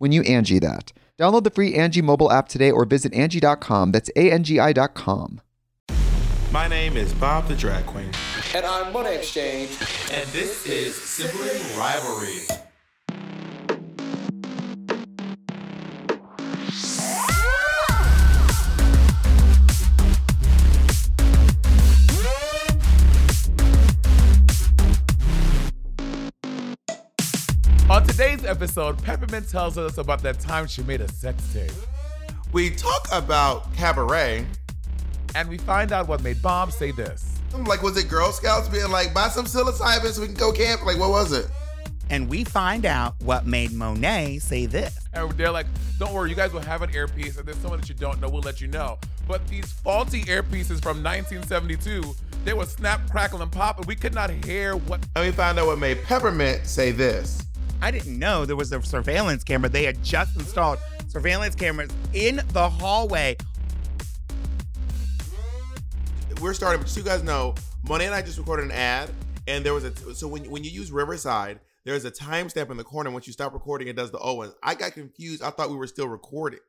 when you Angie that. Download the free Angie mobile app today or visit Angie.com. That's A-N-G-I dot com. My name is Bob the Drag Queen, And I'm Monét X Change. and this is Sibling Rivalry. Today's episode, Peppermint tells us about that time she made a sex tape. We talk about cabaret. And we find out what made Bob say this. Like, was it Girl Scouts being like, buy some psilocybin so we can go camp? Like, what was it? And we find out what made Monet say this. And they're like, don't worry, you guys will have an earpiece, and there's someone that you don't know, we'll let you know. But these faulty earpieces from 1972, they were snap, crackle, and pop, and we could not hear what. And we found out what made Peppermint say this. I didn't know there was a surveillance camera. They had just installed surveillance cameras in the hallway. We're starting, but just so you guys know, Monet and I just recorded an ad, and there was a so when when you use Riverside, there's a timestamp in the corner. Once you stop recording, it does the O. And I got confused. I thought we were still recording.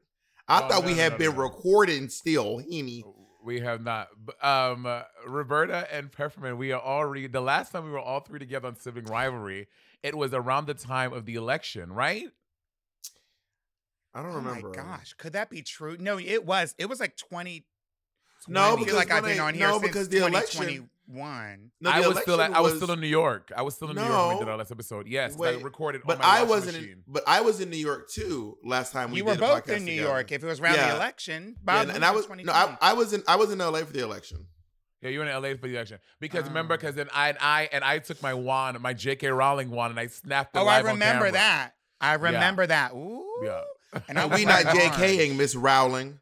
I Oh, thought no, we had no, been no. recording still, Henny. We have not. Um, uh, Roberta and Peppermint, we are already, the last time we were all three together on Sibling Rivalry, it was around the time of the election, right? I don't oh remember. Oh remember. my gosh, could that be true? No, it was. It was like 20. No, because like I've been I- on here no, since because the election- 2021. No, the I was still election at, I was still in New York. I was still in New York when we did No. our last episode. Yes, Wait, I recorded But on my I wasn't. In, but I was in New York too last time we You were did a both podcast in New together. York. If it was around Yeah. the election, Yeah, and, and I in was no, I, I was in I was in LA for the election. Yeah, you were in LA for the election because Oh. remember, because then I and I and I took my wand, my J.K. Rowling wand, and I snapped it. Oh, I live on remember camera. that. I remember that. Ooh. Yeah. And I we not like, JKing Miss Rowling.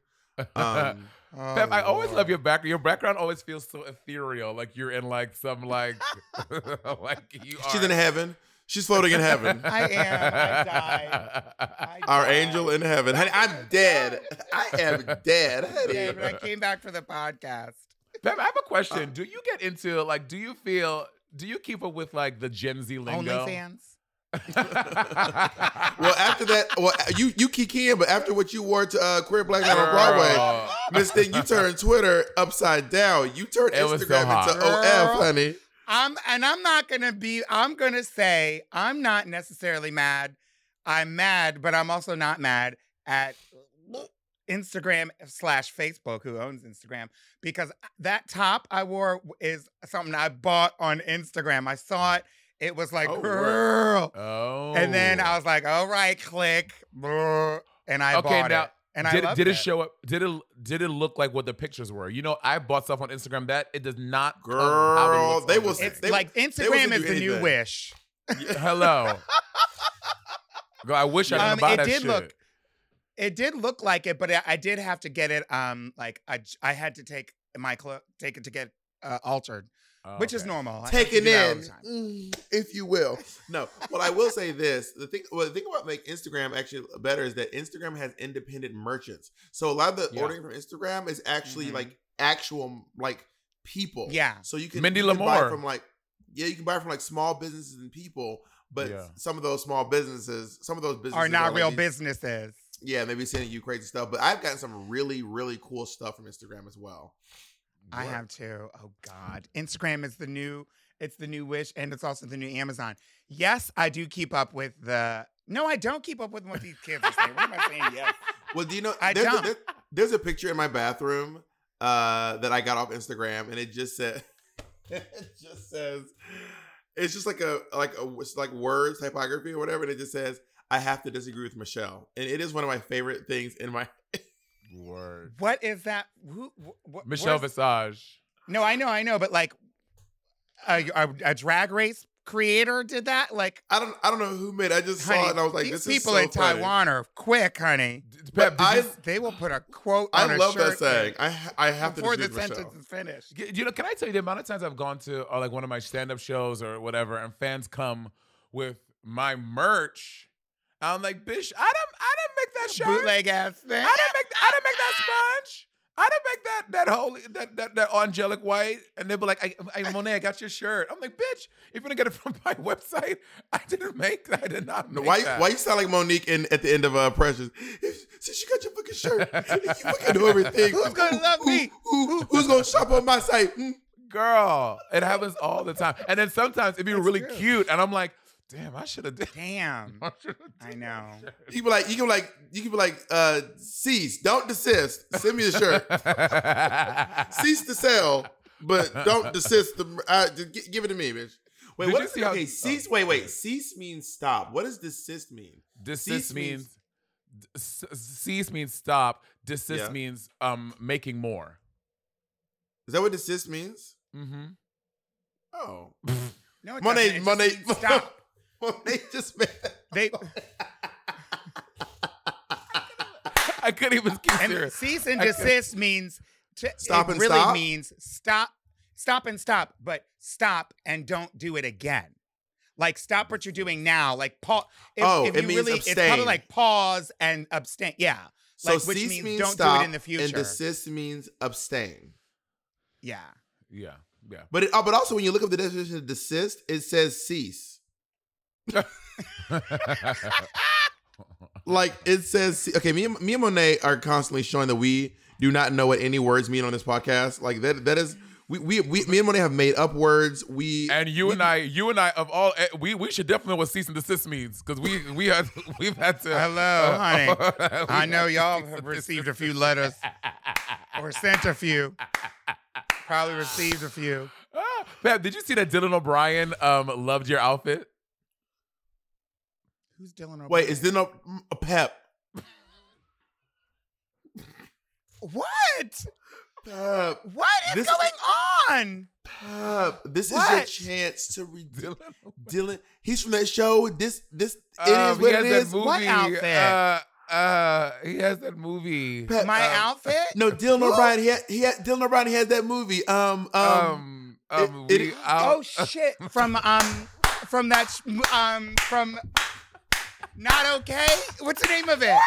Um, Oh, Pep, I always Lord. love your background. Your background always feels so ethereal, like you're in like some like like you are. she's in heaven. She's floating in heaven. I am. I died. I Our died. angel in heaven. Honey, I'm dead. I am dead. honey. Yeah, but I came back for the podcast. Pep, I have a question. Do you get into like? Do you feel? Do you keep up with like the Gen Z lingo? OnlyFans. well, after that, well, you you kikiing, but after what you wore to uh, Queer Black Night on Broadway, Girl. Miss Thing, you turned Twitter upside down. You turned It was so Instagram hot. into OF, honey. I'm and I'm not gonna be. I'm gonna say I'm not necessarily mad. I'm mad, but I'm also not mad at Instagram slash Facebook, who owns Instagram, because that top I wore is something I bought on Instagram. I saw it. It was like, Oh, girl. Oh. And then I was like, all right, click. And I Okay, bought now, it. And I did, loved did it it show up? Did it did it look like what the pictures were? You know, I bought stuff on Instagram that it does not. come how Girl, they on will- the It's. They- like Instagram is you the new wish. Hello. Girl, I wish I didn't Um, buy it that did shit. look it did look like it, but I, I did have to get it. Um, like I, I had to take my clo- take it to get uh, altered, Oh, which is normal. I have to taken do that all in, mm, if you will. No, well, I will say this: the thing, well, the thing about make Instagram actually better is that Instagram has independent merchants. So a lot of the Yeah. ordering from Instagram is actually Mhm. like actual like people. Yeah. So you can Mindy you can buy from like yeah, you can buy from like small businesses and people, but Yeah. some of those small businesses, some of those businesses Are not like real these- businesses. Yeah, maybe sending you crazy stuff. But I've gotten some really, really cool stuff from Instagram as well. I have too. Oh God, Instagram is the new. It's the new Wish, and it's also the new Amazon. Yes, I do keep up with the. No, I don't keep up with what these kids are saying. What am I saying? Yes. Well, do you know? I there's, A, don't. there- there's a picture in my bathroom uh, that I got off Instagram, and it just said, it just says, it's just like a like a it's like words typography or whatever, and it just says, "I have to disagree with Michelle," and it is one of my favorite things in my. Word. What is that? Who? wh- wh- Michelle where's- Visage. No, I know, I know, but like, a, a, a drag race creator did that. Like, I don't I don't know who made. I just saw it and I was like, these "This people is so in funny. Taiwan are quick, honey. D- Pep, did you They will put a quote. I on a love that shirt saying. I I have to before the sentence Michelle. is finished. You know, can I tell you the amount of times I've gone to uh, like one of my stand-up shows or whatever, and fans come with my merch. I'm like, bitch, I didn't, I didn't make that shirt. Bootleg ass thing. I didn't make, I didn't make that sponge. I didn't make that that holy that that, that angelic white. And they'll be like, I, I, Monet, I got your shirt. I'm like, bitch, if you're gonna get it from my website, I didn't make that. I did not make why, that. why you sound like Monique in, at the end of uh, Precious? Since you got your fucking shirt, you fucking do everything. Who's gonna love Who- me? Who, who- who's gonna shop on my site? Hmm. Girl, it happens all the time. And then sometimes it'd be That's really true. cute, and I'm like, damn, I should have did. Damn. I should've I did know. You be like, you can be like, you can be like, uh, cease, don't desist. Send me the shirt. cease to sell, but don't desist. The, uh, just gi- give it to me, bitch. Wait, Did what you see it? how- Okay, oh, cease. Wait, wait. Cease means stop. What does desist mean? Desist Cease means means- s- cease means stop. Desist Yeah. means um making more. Is that what desist means? Mm-hmm. Oh, No, it Monet, doesn't. It Monet, means stop. Monet just made. They I couldn't even keep and serious. cease and desist means to, Stop it and really stop? means stop, stop and stop, but stop and don't do it again. Like stop what you're doing now. Like pause. If, Oh, if it you means really, it's abstain. probably like pause and abstain. Yeah, So like which cease means, means don't stop, do it in the future. and desist means abstain. yeah. Yeah, yeah. But it, uh, but also when you look up the definition of desist, it says cease. Like it says, okay. Me and me and Monet are constantly showing that we do not know what any words mean on this podcast. Like that that is we we, we me and Monet have made up words. We and you we- and I, you and I, of all, eh, we we should definitely know what cease and desist means because we we had we've had to. Hello, honey. we I know y'all have and received a few letters or sent a few. Probably received a few. Ah, Pep, did you see that Dylan O'Brien um loved your outfit? Who's Dylan? O'Brien? wait. Is there no a pep? what? Pep. What is This- going on? Pep. This What? is your chance to read Dylan. Dylan. He's from that show. This this it Um, is he what has it. Movie, What outfit? Uh, uh, he has that movie. Pep, My um, outfit? No, Dylan Who? O'Brien. He had, he had Dylan O'Brien. He had that movie. Um, um, Um, um, it- we it- Oh shit! From um, from that sh- um, from not okay. What's the name of it?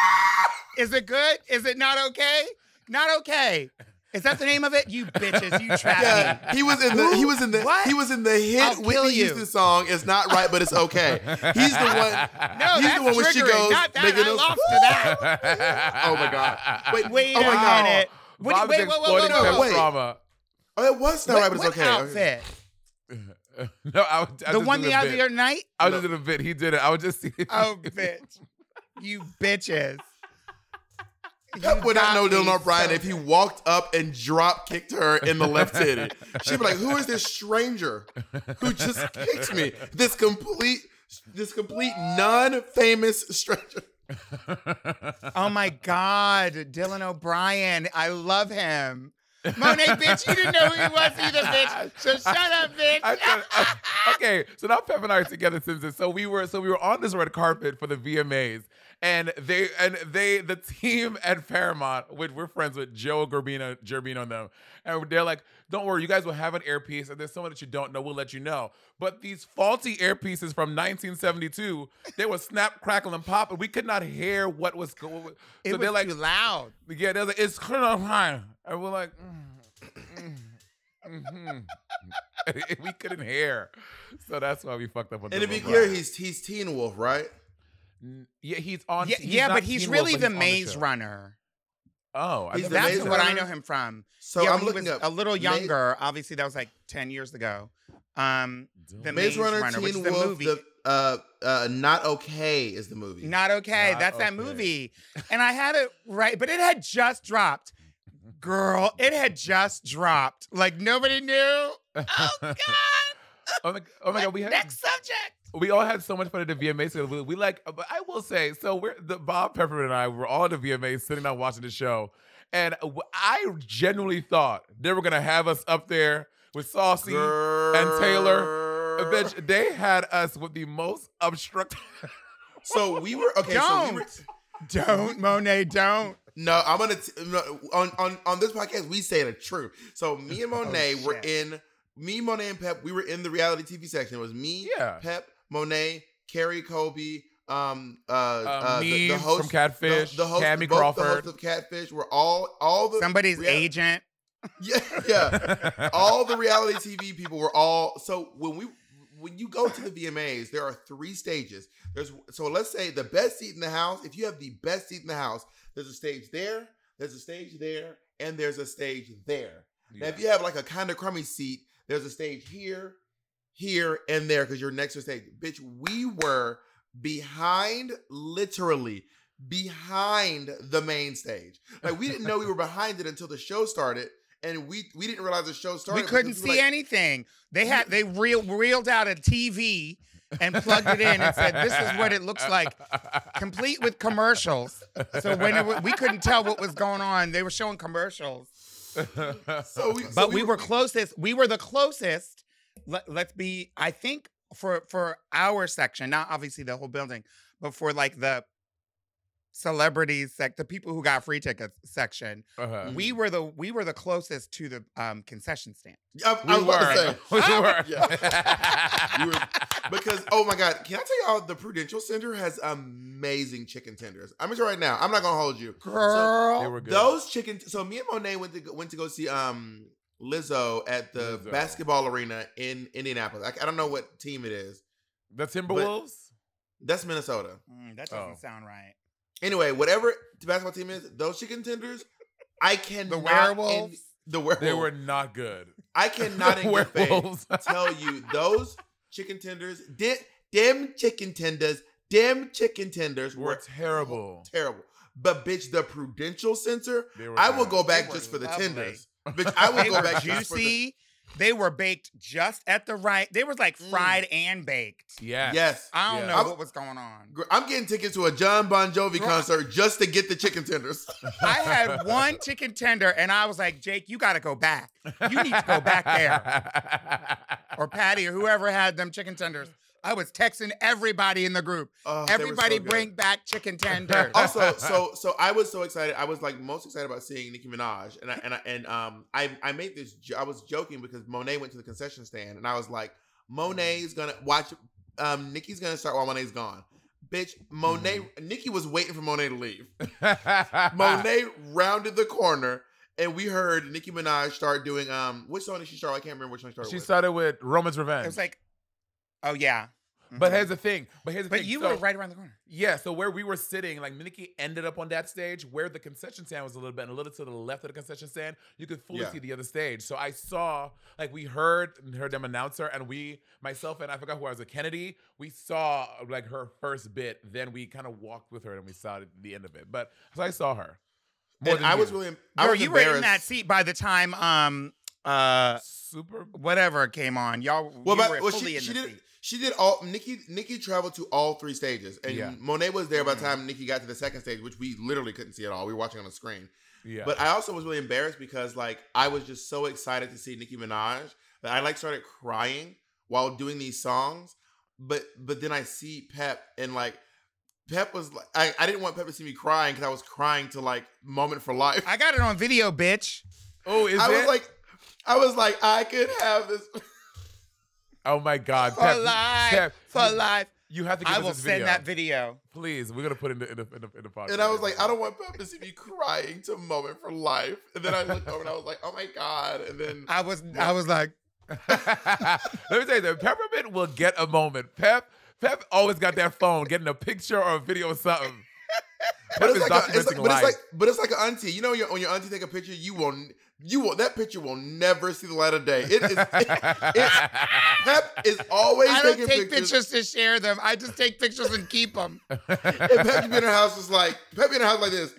Is it good? Is it not okay? Not okay. Is that the name of it? You bitches! You trapped me. yeah, he was in the he was in the What? he was in the hit I'll kill Whitney. Houston song. It's not right, but it's okay. He's the one. No, He's that's the one where she triggering. goes, Not that. I those- lost to that. Oh my God. Wait, Wait oh a God. minute. What, Bob's wait, wait, wait, wait, exploiting wait, wait. Oh, it was not What, right, but it's what okay. outfit? no, I, was- I The just one did the a other bit. night? I was just in a bit. He did it. I was just. See. Oh, bitch. You bitches. Pep You would not got know Dylan O'Brien so if he walked up and drop kicked her in the left titty. She'd be like, "Who is this stranger who just kicked me? This complete, this complete non-famous stranger." Oh my God, Dylan O'Brien. I love him. Monet, bitch, you didn't know who he was either, bitch. So shut up, bitch. I thought- uh, okay, so now Pep and I are together since then. So we were so we were on this red carpet for the VMAs, and they and they the team at Paramount, which we're friends with Joe Gerbino, Gerbino and them, and they're like, "Don't worry, you guys will have an earpiece, and there's someone that you don't know, we'll let you know." But these faulty earpieces from 1972, they were snap, crackle, and pop, and we could not hear what was going. it So was they're like, too loud. yeah, they're like, it's kind of high. And we're like, mm. Mhm. we couldn't hear, so that's why we fucked up on. And to the be clear, he's he's Teen Wolf, right? N- yeah, he's on. Yeah, he's yeah but he's Teen Wolf, really but the he's maze show. runner. Oh, I He's never the That's Maze what that. I know him from. So yeah, I'm looking up a little Maze- younger. Obviously, that was like ten years ago. Um, the Maze, Maze Runner, Runner, which Teen is the Wolf, movie. the uh, uh, Not Okay is the movie. Not okay. Not That's that movie. And I had it right, but it had just dropped. Girl, it had just dropped. Like nobody knew. Oh God. Oh my, oh my god, we had Next subject. We all had so much fun at the VMAs. so We, we like, but I will say, so we're the Bob Peppermint and I were all at the VMAs sitting down watching the show, and I genuinely thought they were gonna have us up there with Saucy and Taylor. Girl. Bitch, they had us with the most obstructive. So we were okay. So we Don't. were, Don't, Monet, don't. no, I'm gonna t- no, on on on this podcast. We say the truth. So me and Oh, Monet were in me, Monet, and Pep. We were in the reality TV section. It was me, Yeah. Pep, Monet, Carrie, Kobe, um, uh, Uh, uh the, the host from Catfish, the, the host, Kamie both Crawford. the host of Catfish. Were all all the Somebody's rea- agent. Yeah, yeah. all the reality TV people were all so when we when you go to the VMAs, there are three stages. There's so let's say the best seat in the house. If you have the best seat in the house, there's a stage there, there's a stage there, and there's a stage there. Now, if you have like a kind of crummy seat, there's a stage here, here, and there because you're next to the stage. Bitch, we were behind, literally behind the main stage. Like we didn't know we were behind it until the show started, and we we didn't realize the show started. We couldn't we see like, anything. They had they reel, reeled out a TV and plugged it in and said, "This is what it looks like, complete with commercials." So when it, we couldn't tell what was going on, they were showing commercials. So we, so But we, were closest. We were the closest. Let, let's be. I think for for our section, not obviously the whole building, but for like the celebrities sec, the people who got free tickets section, Uh-huh. we were the we were the closest to the um concession stand. I, We I was about to say. were. We were. Yeah. You were- because oh my god, can I tell y'all the Prudential Center has amazing chicken tenders. I'm gonna tell you right now. I'm not gonna hold you. Girl, They were good. Those chicken. So me and Monet went to go, went to go see um Lizzo at the Lizzo. basketball arena in Indianapolis. I, I don't know what team it is. the Timberwolves. That's Minnesota. Mm, that doesn't Oh. sound right. Anyway, whatever the basketball team is, those chicken tenders, I cannot. The in- werewolves. the werewolves. they were not good. I cannot in good faith Werewolves. tell you those chicken tenders, di- them chicken tenders, them chicken tenders were were terrible. terrible. But bitch, the Prudential Center, I will bad. go back They just for the lovely. tenders. Bitch, I will They go were back just the juicy. They were baked just at the right. They was like Mm. fried and baked. Yeah. Yes. I don't Yeah. know I'm- what was going on. I'm getting tickets to a John Bon Jovi Girl. concert just to get the chicken tenders. I had one chicken tender, and I was like, Jake, you got to go back. You need to go back there. Or Patty, or whoever had them chicken tenders. I was texting everybody in the group. Oh, they were so Everybody bring back chicken tenders. also, so so I was so excited. I was like most excited about seeing Nicki Minaj, and I, and I, and um I I made this. jo- I was joking because Monet went to the concession stand, and I was like, Monet's gonna watch. Um, Nicki's gonna start while Monet's gone. Bitch, Monet. Mm-hmm. Nicki was waiting for Monet to leave. Monet rounded the corner, and we heard Nicki Minaj start doing um. Which song did she start? I can't remember which one she started. She with. started with Roman's Revenge. it was like, oh, yeah. but Mhm. here's the thing. But here's the but thing. you so, were right around the corner. Yeah, so where we were sitting, like Nicki ended up on that stage where the concession stand was a little bit, and a little to the left of the concession stand, you could fully Yeah. see the other stage. So I saw, like, we heard heard them announce her, and we, myself and I forgot who I was, a Kennedy. We saw like her first bit, then we kind of walked with her, and we saw the end of it. But so I saw her. More and than I was you. really. I Girl, was you were in that seat by the time um uh super. whatever came on. Y'all Well, you but were well, fully she, in she the did seat. She did all Nicki Nicki traveled to all three stages, and Yeah. Monet was there by the Mhm. time Nicki got to the second stage, which we literally couldn't see at all. We were watching on the screen. Yeah. But I also was really embarrassed because like I was just so excited to see Nicki Minaj that I like started crying while doing these songs. But but then I see Pep and like Pep was like I, I didn't want Pep to see me crying because I was crying to like moment for life. I got it on video, bitch. oh, is I it? was like I was like I could have this. Oh my God, For Pep, life, Pep, for you- life. You have to give I us will this send video. that video. Please, we're gonna put it in the in the, in the, in the podcast. And I was like, I don't want Pep to see me crying to moment for life. And then I looked over and I was like, oh my God. And then I was I was like, Let me tell you that Peppermint will get a moment. Pep, Pep always got that phone, getting a picture or a video or something. Pep but is it's, like a, it's documenting like, but it's like but it's like an auntie. You know, when your, when your auntie take a picture, you will you will that picture will never see the light of day. It is it, it, Pep is always I don't take pictures. pictures to share them. I just take pictures and keep them. And Pep be in her house is like Pep be in her house like this.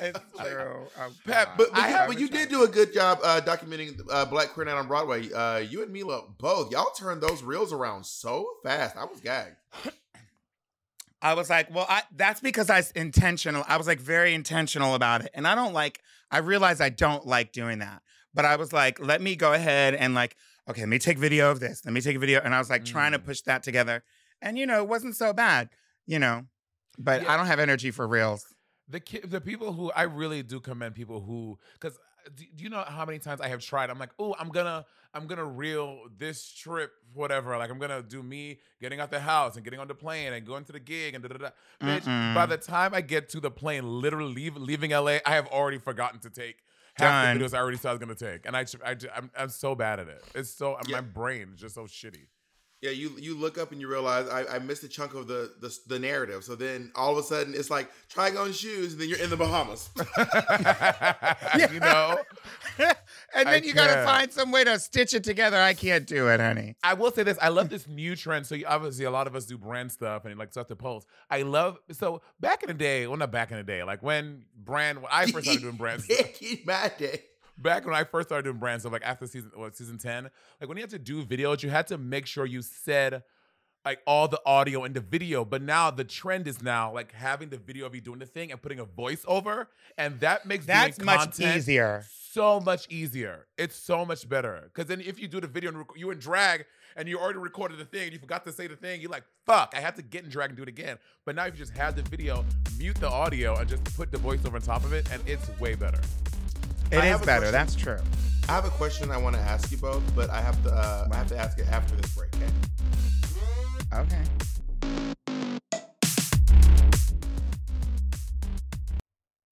It's true. Oh, Pep, But but, I you, have but you did do a good job uh, documenting uh, Black Queer Night on Broadway. Uh, you and Mila both y'all turned those reels around so fast. I was gagged. I was like, well, I, that's because I was intentional. I was like very intentional about it. And I don't like, I realize I don't like doing that. But I was like, let me go ahead and like, okay, let me take video of this. Let me take a video. And I was like trying to Mm. push that together. And, you know, it wasn't so bad, you know, but Yeah. I don't have energy for reels. the ki- the people who I really do commend people who because do, do you know how many times I have tried? I'm like, oh, I'm gonna I'm gonna reel this trip, whatever. Like I'm gonna do me getting out the house and getting on the plane and going to the gig and da da da. Bitch, by the time I get to the plane, literally leave, leaving LA, I have already forgotten to take. Half Done. the videos I already said I was gonna take, and I, I I'm, I'm so bad at it. It's so uh, Yeah. my brain is just so shitty. Yeah, you you look up and you realize I, I missed a chunk of the, the the narrative. So then all of a sudden it's like try on shoes, and then you're in the Bahamas. you know. and I then you got to find some way to stitch it together. I can't do it, honey. I will say this: I love this new trend. So you, obviously, a lot of us do brand stuff and like stuff to post. I love so back in the day, well, not back in the day, like when brand when I first started doing brand stuff. Keep mad day. Back when I first started doing brand stuff, like after season what season ten, like when you had to do videos, you had to make sure you said like all the audio in the video. But now the trend is now like having the video of you doing the thing and putting a voice over, and that makes That's doing much content easier. So much easier. It's so much better. Because then if you do the video and rec- you in drag and you already recorded the thing and you forgot to say the thing, you're like, fuck, I have to get in drag and do it again. But now if you just have the video, mute the audio and just put the voiceover on top of it, and it's way better. It I is better. question. That's true. I have a question I want to ask you both, but I have to uh, I have to ask it after this break. Okay. Okay.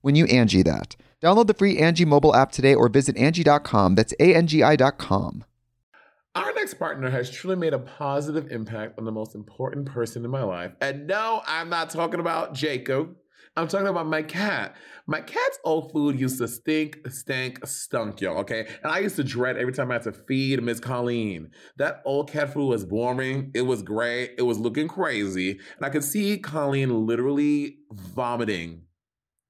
when you Angie that. Download the free Angie mobile app today or visit Angie.com. That's A N G I.com. Our next partner has truly made a positive impact on the most important person in my life. And no, I'm not talking about Jacob. I'm talking about my cat. My cat's old food used to stink, stank, stunk, y'all, okay? And I used to dread every time I had to feed Miss Colleen. That old cat food was boring. It was gray. It was looking crazy. And I could see Colleen literally vomiting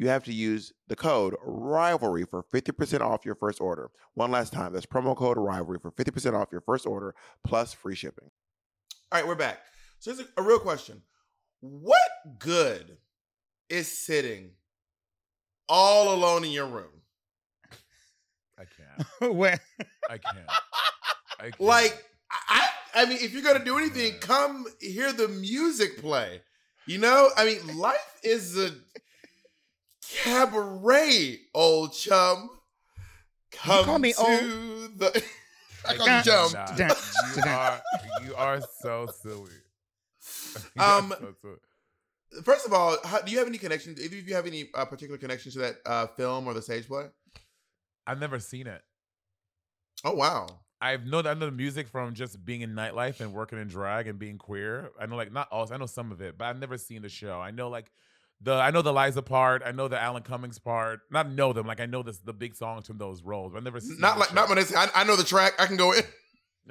you have to use the code rivalry for 50% off your first order. One last time, that's promo code rivalry for 50% off your first order plus free shipping. All right, we're back. So here's a, a real question. What good is sitting all alone in your room? I can't. when, I can't. I can't. Like, I, I mean, if you're gonna do anything, come hear the music play. You know, I mean, life is a cabaret, old chum. Come call me to old? the. I call you Nah. chum. Nah, you are you are so silly. You Um, so silly. First of all, how, do you have any connections? Either of you have any uh, particular connections to that uh, film or the stage play? I've never seen it. Oh wow! I've known I know the music from just being in nightlife and working in drag and being queer. I know like not all I know some of it, but I've never seen the show. I know like the I know the Liza part, I know the Alan Cummings part. Not know them, like I know this the big songs from those roles. But I've never seen Not the like not show. when they say I, I know the track. I can go in.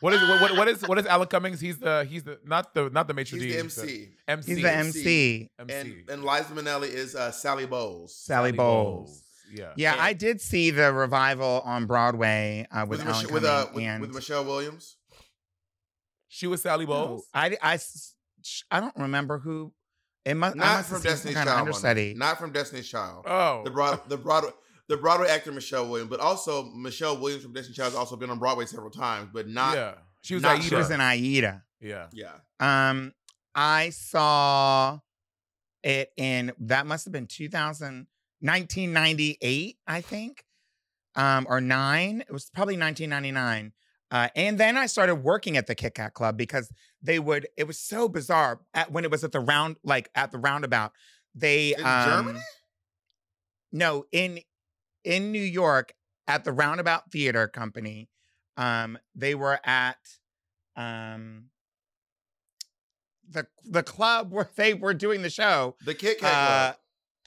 what is what, what, what is what is Alan Cummings? He's the he's the not the not the maitre He's d' the MC. MC he's the MC. MC. And and Liza Minnelli is uh, Sally Bowles. Sally Bowles. Yeah. Yeah, And- I did see the revival on Broadway uh, with, with Alan Mich- with, uh, with, and with Michelle Williams. She was Sally Bowles. I sh- I don't remember who. It must Not must from have seen some Destiny's Child. understudy. Not from Destiny's Child. Oh. The broad the Broadway the Broadway actor Michelle Williams, but also Michelle Williams from Destiny's Child has also been on Broadway several times, but not yeah. She was not Aida. She was in Aida. yeah. yeah. Um, I saw it in that must have been 2000, 1998, I think, um, or nine. It was probably 1999. Uh, and then I started working at the Kit Kat Club because they would. It was so bizarre at when it was at the round, like at the roundabout. They In um, Germany? No, in in New York at the Roundabout Theater Company. Um, they were at um the the club where they were doing the show. The Kit Kat Uh, Club.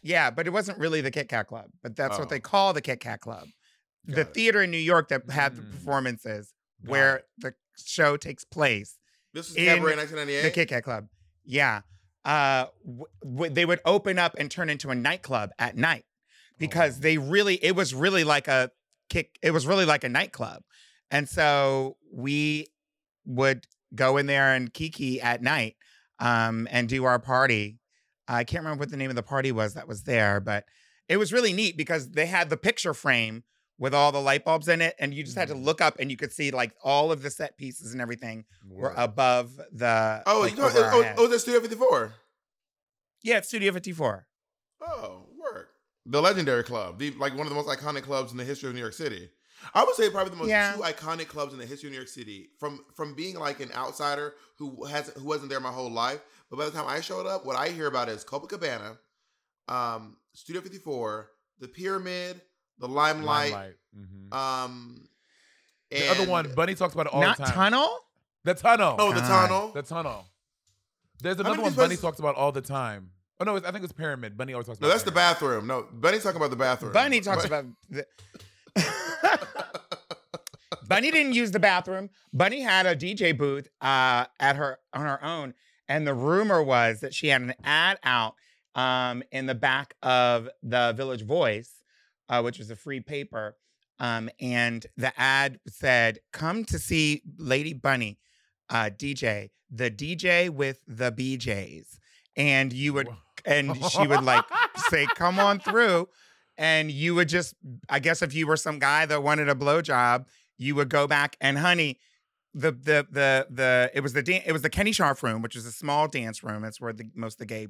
yeah, but it wasn't really the Kit Kat Club, but that's what Oh. they call the Kit Kat Club. the it. theater in New York that had the Mm. performances Got where it. the show takes place This was in Cabaret the 1998. Kit Kat Club. Yeah. Uh, w- w- they would open up and turn into a nightclub at night because Oh. they really, it was really like a kick, it was really like a nightclub. And so we would go in there and kiki at night um, and do our party. I can't remember what the name of the party was that was there, but it was really neat because they had the picture frame with all the light bulbs in it. And you just had to Mhm. look up and you could see like all of the set pieces and everything were Word. above the. oh, like, you know, oh, oh, that's Studio 54. Yeah, it's Studio 54. Oh, work. The legendary club, the like one of the most iconic clubs in the history of New York City. I would say probably the most Yeah. two iconic clubs in the history of New York City. From from being like an outsider who hasn't who wasn't there my whole life, but by the time I showed up, what I hear about is Copacabana, um, Studio 54, the Pyramid, the Limelight, Limelight. Mhm. um, The other one, Bunny talks about it all Not the time. Not Tunnel. The tunnel. Oh, the God. tunnel. the tunnel. There's another one Bunny places- talks about all the time. Oh no, it's, I think it's Pyramid. Bunny always talks about. No, about. that's the bathroom. No, Bunny's talking about the bathroom. Bunny talks But- about. The... Bunny didn't use the bathroom. Bunny had a DJ booth uh, at her on her own, and the rumor was that she had an ad out um, in the back of the Village Voice, uh, which was a free paper, um, and the ad said, "Come to see Lady Bunny, uh, DJ, the DJ with the BJ's," and you would and she would like say, "Come on through," and you would just, I guess, if you were some guy that wanted a blowjob, you would go back and, honey, the the the the it was the dan- it was the Kenny Scharf room, which was a small dance room. That's where the most of the gay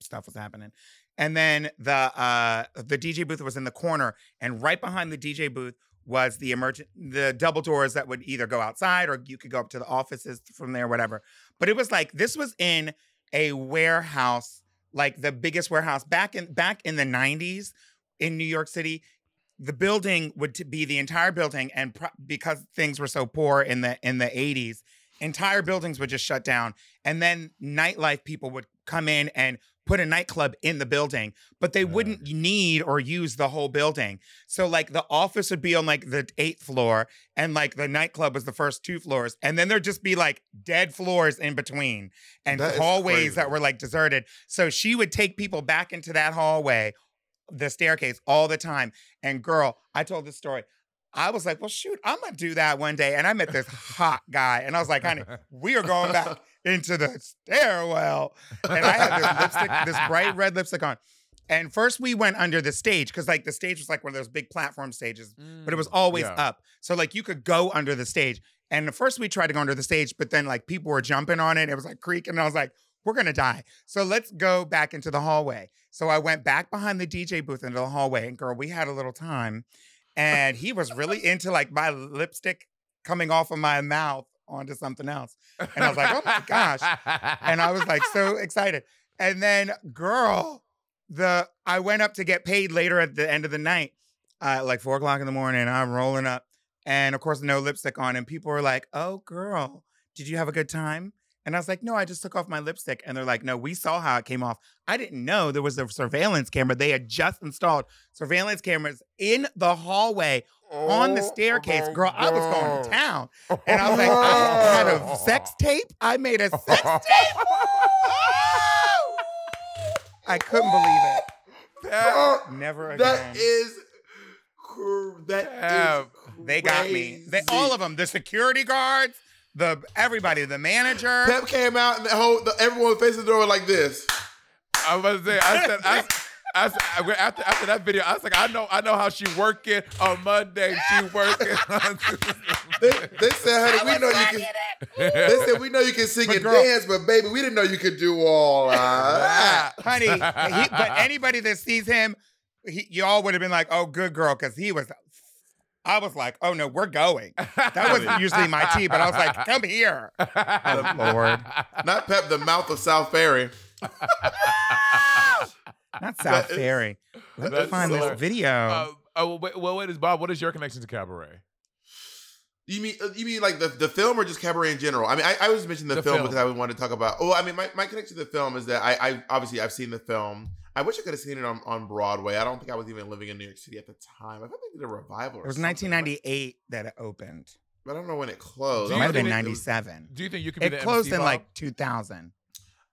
stuff was happening. And then the uh the DJ booth was in the corner, and right behind the DJ booth was the emergent the double doors that would either go outside or you could go up to the offices from there, whatever. But it was like this was in a warehouse, like the biggest warehouse back in back in the 90s in New York City. The building would be the entire building, and pro- because things were so poor in the in the 80s, entire buildings would just shut down. And then nightlife people would come in and put a nightclub in the building, but they wouldn't need or use the whole building. So like the office would be on like the eighth floor, and like the nightclub was the first two floors, and then there'd just be like dead floors in between and That hallways that were like deserted. So she would take people back into that hallway, the staircase all the time. And girl, I told this story. I was like, well, shoot, I'm gonna do that one day. And I met this hot guy, and I was like, honey, we are going back into the stairwell. And I had this lipstick, this bright red lipstick on. And first we went under the stage because like the stage was like one of those big platform stages, but it was always Mm, Yeah. up. So like you could go under the stage. And at first we tried to go under the stage, but then like people were jumping on it. It was like creaking. And I was like, we're gonna die. So let's go back into the hallway. So I went back behind the DJ booth into the hallway. And girl, we had a little time. And he was really into like my lipstick coming off of my mouth onto something else. And I was like, oh my gosh. And I was like so excited. And then, girl, the I went up to get paid later at the end of the night, uh, like four o'clock in the morning. I'm rolling up, and of course, no lipstick on. And people were like, "Oh, girl, did you have a good time?" And I was like, "No, I just took off my lipstick." And they're like, "No, we saw how it came off. I didn't know there was a surveillance camera. They had just installed surveillance cameras in the hallway on the Oh, oh staircase. my Girl, I was going to town, and I was like, I had a sex tape. I made a sex tape. I couldn't believe it. Oh, Never again. that is cr- that Damn. is they got me. They, all of them. The security guards, the everybody, the manager. Pep came out and the whole the, everyone facing the door like this. I was about to say, I said, I, I, said, I after after that video, I was like, I know, I know how she working on Monday. She working. on They, they said, honey, we know you can. They said we know you can sing But and girl- dance, but baby, we didn't know you could do all that. Honey, he, but anybody that sees him, he, y'all would have been like, "Oh, good girl," because he was. I was like, "Oh no, we're going." That wasn't usually my tea, but I was like, "Come here." Oh, Lord. Not Pep, the mouth of South Ferry. Not South That is- Ferry. Let me that's find this video. Uh, oh, wait, well, wait, is Bob? What is your connection to cabaret? You mean uh, you mean like the, the film or just cabaret in general? I mean, I, I was mentioning the, The film, film. because I wanted to talk about. Oh, I mean, my, my connection to the film is that I, I obviously I've seen the film. I wish I could have seen it on, on Broadway. I don't think I was even living in New York City at the time. I thought they did a revival. Or it was something. 1998 that it opened. but I don't know when it closed. Do It you might have been think it was- 97. Do you think you could be the It closed MC, in Bob? like 2000.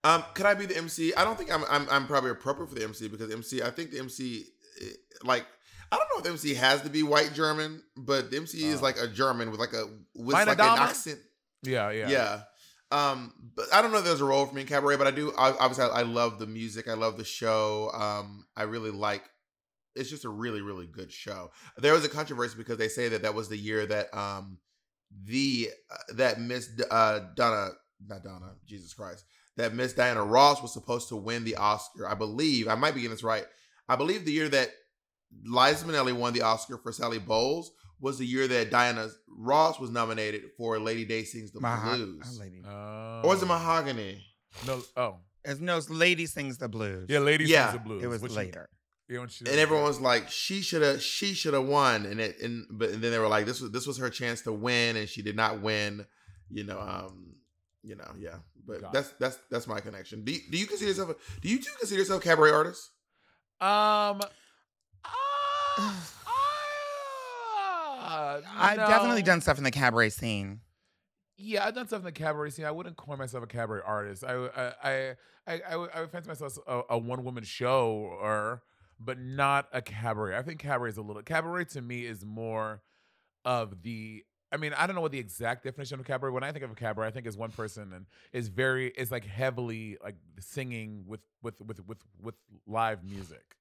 Um, could I be the MC? I don't think I'm, I'm I'm probably appropriate for the MC because MC. I think the MC, eh, like, I don't know if the MC has to be white German, but the MC is Oh. like a German with like a with Meine like an Dame? accent. Yeah, yeah, Yeah. Um, but I don't know if there's a role for me in cabaret, but I do. I, obviously, I, I love the music. I love the show. Um, I really like. It's just a really, really good show. There was a controversy because they say that that was the year that um, the uh, that Miss uh Donna, not Donna, Jesus Christ, that Miss Diana Ross was supposed to win the Oscar. I believe I might be getting this right. I believe the year that Liza Minnelli won the Oscar for Sally Bowles was the year that Diana Ross was nominated for Lady Day Sings the Maha- Blues. oh, lady. Oh. Or was it Mahogany? No. Oh, It's no Lady Sings the Blues. yeah, Lady Yeah, sings the blues. It was which- later. Yeah, when she and everyone was like, she should have, she should have won, and it, and but and then they were like, this was this was her chance to win, and she did not win. You know, um, you know, yeah. But Got that's that's that's my connection. Do you, do you consider yourself? A, do you two consider yourself cabaret artists? Um, uh, uh, I've definitely done stuff in the cabaret scene. Yeah, I've done stuff in the cabaret scene. I wouldn't call myself a cabaret artist. I I I I, I, would, I would fancy myself a, a one woman show or, but not a cabaret. I think cabaret is a little cabaret to me is more of the. I mean, I don't know what the exact definition of cabaret. When I think of a cabaret, I think is one person and is very is like heavily like singing with with with with with live music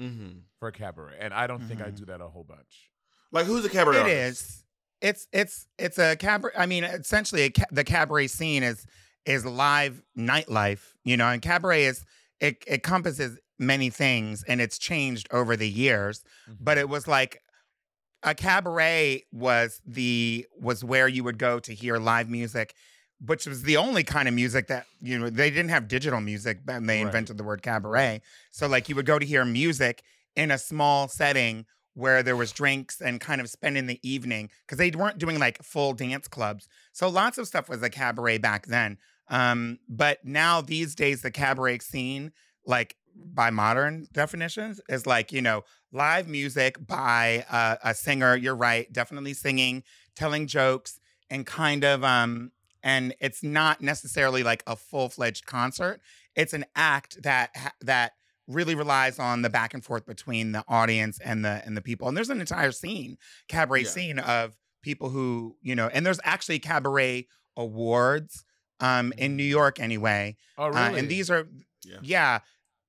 Mm-hmm. for a cabaret, and I don't think I Mhm. do that a whole bunch. Like who's a cabaret? It artist? is. It's it's it's a cabaret. I mean, essentially, a ca- the cabaret scene is is live nightlife. You know, and cabaret is it, it encompasses many things, and it's changed over the years. Mm-hmm. But it was like a cabaret was the was where you would go to hear live music, which was the only kind of music that you know they didn't have digital music when they Right. invented the word cabaret. So like you would go to hear music in a small setting where there was drinks and kind of spending the evening because they weren't doing like full dance clubs. So lots of stuff was a cabaret back then. Um, but now these days the cabaret scene, like by modern definitions, is like you know live music by a singer. You're right, definitely singing, telling jokes, and kind of um, and it's not necessarily like a full fledged concert. It's an act that that really relies on the back and forth between the audience and the and the people. And there's an entire scene, cabaret Yeah. scene of people who you know, and there's actually cabaret awards um in New York anyway. Oh, Uh, really? and these are Yeah. yeah.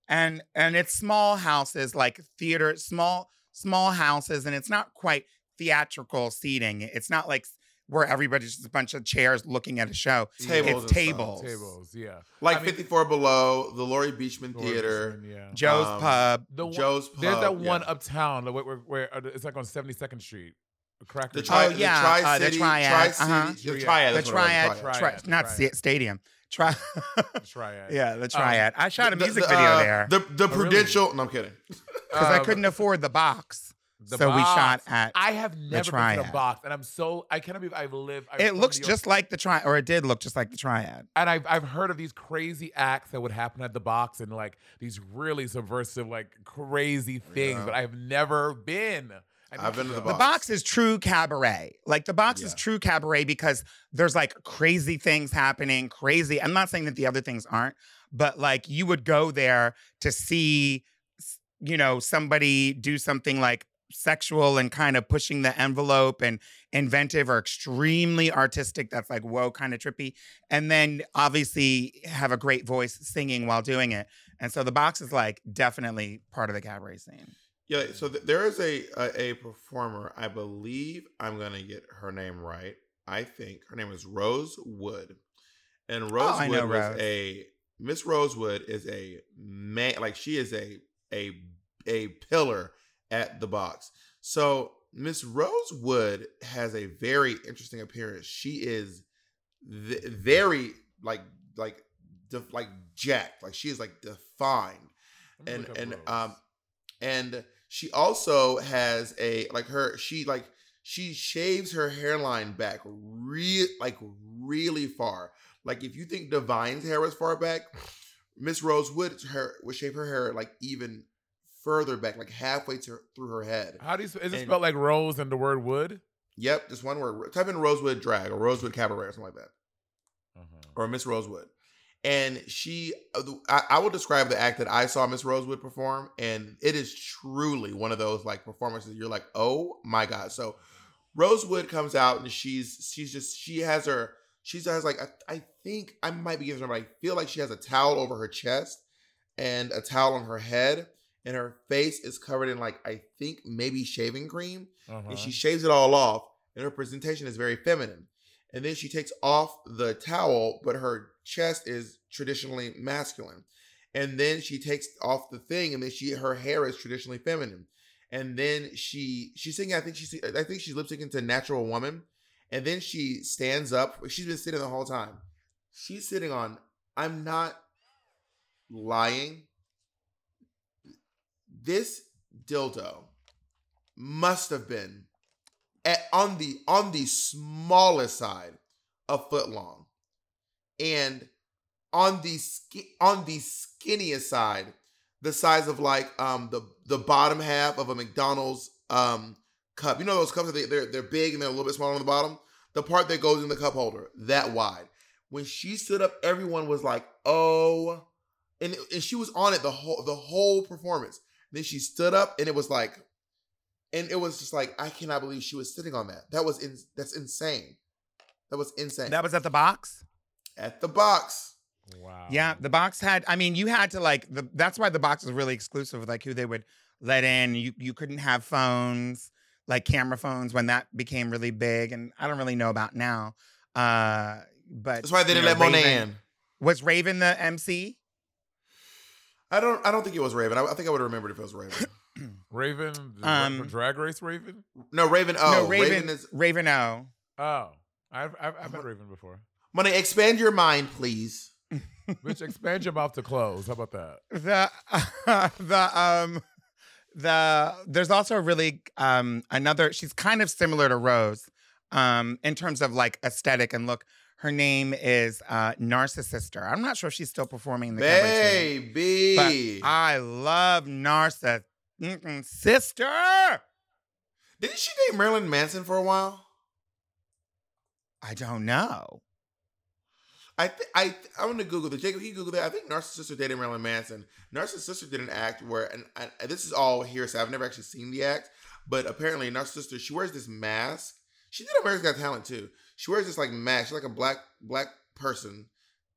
And and it's small houses like theater, small small houses, and it's not quite theatrical seating. It's not like where everybody's just a bunch of chairs looking at a show. Tables and it's stuff. tables. tables. Yeah, Like I mean- 54 Below, the Laurie Beechman Lord Theater, Beechman, Yeah. Joe's Um, Pub. The one, Joe's Pub. There's that one yeah. uptown where, where, where uh, it's like on 72nd Street. Cracker. The tri- Oh, yeah, the uh, Tri the City, Triad, Tri uh-huh. The Triad, The that's what Triad, Triad. not Triad. stadium. Tri- Triad. yeah, the Triad. I shot a music the, video uh, there The the really? Prudential. No, I'm kidding. because I Um, couldn't afford the box. The so we shot at. I have never been to Triad. the box, and I'm so I cannot believe I've lived. I'm it looks just like the Triad, or it did look just like the Triad. and I've I've heard of these crazy acts that would happen at the box, and like these really subversive, like crazy things, Yeah. but I've never been. I need I've been to the box. The Box. box is true cabaret. Like the box is true cabaret because there's like crazy things happening, crazy. I'm not saying that the other things aren't, but like you would go there to see, you know, somebody do something like sexual and kind of pushing the envelope and inventive or extremely artistic that's like whoa kind of trippy and then obviously have a great voice singing while doing it and so the box is like definitely part of the cabaret scene Yeah, so th- there is a, a a performer. I believe I'm gonna get her name right. I think her name is Rose Wood, and Oh, wood Rosewood know was Rose. a Miss Rosewood is a man, like she is a a a pillar at the box. So Miss Rosewood has a very interesting appearance. She is th- very like like def- like jacked, like she is like defined and and Rose. um and she also has a like her she like she shaves her hairline back real like really far like if you think divine's hair was far back miss rose would her would shave her hair like even further back like halfway to through her head How do you? sp- Is it and- spelled like rose and the word wood? yep just one word type in rosewood drag or rosewood cabaret or something like that Uh-huh. or Miss Rosewood. And she, uh, I, I will describe the act that I saw Miss Rosewood perform, and it is truly one of those like performances. You're like, oh my god! So Rosewood comes out, and she's she's just she has her she has like I, I think I might be giving her, but I feel like she has a towel over her chest and a towel on her head, and her face is covered in like I think maybe shaving cream, Uh-huh. and she shaves it all off, and her presentation is very feminine. And then she takes off the towel, but her chest is traditionally masculine. And then she takes off the thing, and then she her hair is traditionally feminine. And then she she's singing. I think she's I think she's lip syncing to "Natural Woman." And then she stands up. She's been sitting the whole time. She's sitting on. I'm not lying. This dildo must have been at, on the on the smallest side a foot long and on the on the skinniest side the size of like um the the bottom half of a McDonald's um cup. You know those cups that they, they're they're big and they're a little bit smaller on the bottom. The part that goes in the cup holder that wide. When she stood up, everyone was like, "Oh," and and she was on it the whole the whole performance. Then she stood up and it was like, and it was just like I cannot believe she was sitting on that. That was in, that's insane. That was insane. That was at the box. at the box. Wow. Yeah, the box had. I mean, you had to like. The, that's why the box was really exclusive. with, Like who they would let in. You you couldn't have phones like camera phones when that became really big. And I don't really know about now. Uh, but That's why they didn't know, let Monet Raven- in. Was Raven the MC? I don't. I don't think it was Raven. I, I think I would have remembered if it was Raven. Raven, Um, um, Drag Race Raven. No, Raven. Oh, no, Raven, Raven. is. Raven O. Oh, I've I've, I've met Raven before. Money, expand your mind, please. Bitch, expand your mouth to close. How about that? the the um the there's also a really um another she's kind of similar to Rose um in terms of like aesthetic and look. Her name is uh Narcissister. I'm not sure if she's still performing in the Baby. But I love Narcissa Mm-mm, sister. Didn't she date Marilyn Manson for a while? I don't know. I th- I th- I'm gonna Google this. Jacob, he Google that. I think Narcissist dated Marilyn Manson. Narcissist did an act where, and, and this is all hearsay. I've never actually seen the act, but apparently Narcissist she wears this mask. She did America's Got Talent too. She wears this like mask. She's like a black black person,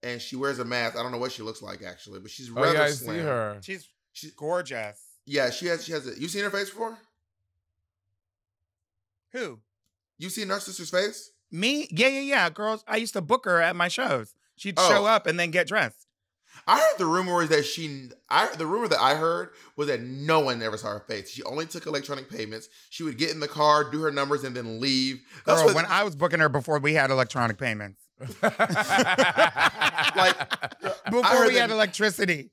and she wears a mask. I don't know what she looks like actually, but she's Oh rather yeah, I slim. see her. She's She, gorgeous. yeah, she has. She has. A, you seen her face before? Who? You seen Narcissist's face? Me? Yeah, yeah, yeah. Girls, I used to book her at my shows. She'd Oh. show up and then get dressed. I heard the rumor was that she. I the rumor that I heard was that no one ever saw her face. She only took electronic payments. She would get in the car, do her numbers, and then leave. That's Girl, what. when I was booking her before we had electronic payments, like before we that- had electricity.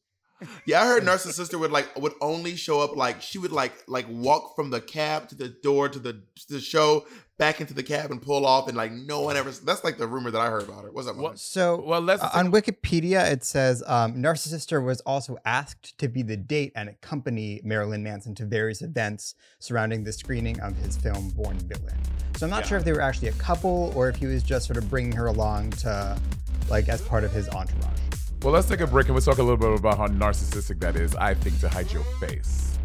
Yeah, I heard Nurse's sister would like would only show up like she would like like walk from the cab to the door to the to the show back into the cab and pull off and like no one ever. That's like the rumor that I heard about her. What's up? What- What? So well, let's uh, on Wikipedia, it says um, Narcissister was also asked to be the date and accompany Marilyn Manson to various events surrounding the screening of his film Born Villain. So I'm not sure if they were actually a couple or if he was just sort of bringing her along to, like, as part of his entourage. Well, let's take a break and we'll talk a little bit about how narcissistic that is. I think to hide your face.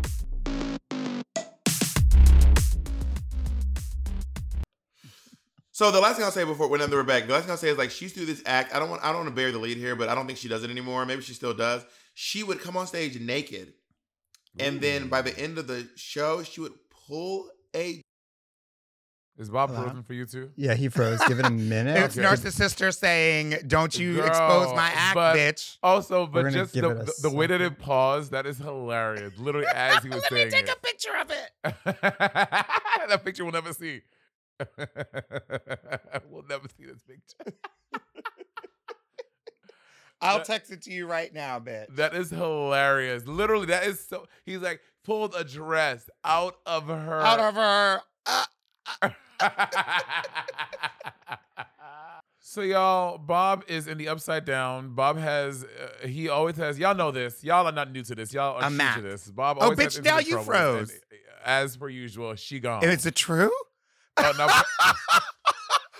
So the last thing I'll say before whenever we're back, the last thing I'll say is like she's through this act. I don't want I don't want to bury the lead here, but I don't think she does it anymore. Maybe she still does. She would come on stage naked, and then by the end of the show, she would pull a Is Bob Hello? frozen for you too? Yeah, he froze. Give it a minute. It's Okay. Narcissister saying, "Don't you Girl, expose my act, but- bitch." Also, but just the, the, the way that it paused, that is hilarious. Literally as he was Let me take it. a picture of it. that picture we'll never see. we'll never see this picture. I'll That- text it to you right now, bitch. That is hilarious. Literally, that is so. He's like pulled a dress out of her. Out of her. Uh, so y'all, Bob is in the upside down. Bob has, uh, he always has. Y'all know this. Y'all are not new to this. Y'all are A true map. to this. Bob. Oh, bitch, now you froze. and, uh, as per usual, she gone. And is it true? Oh, no,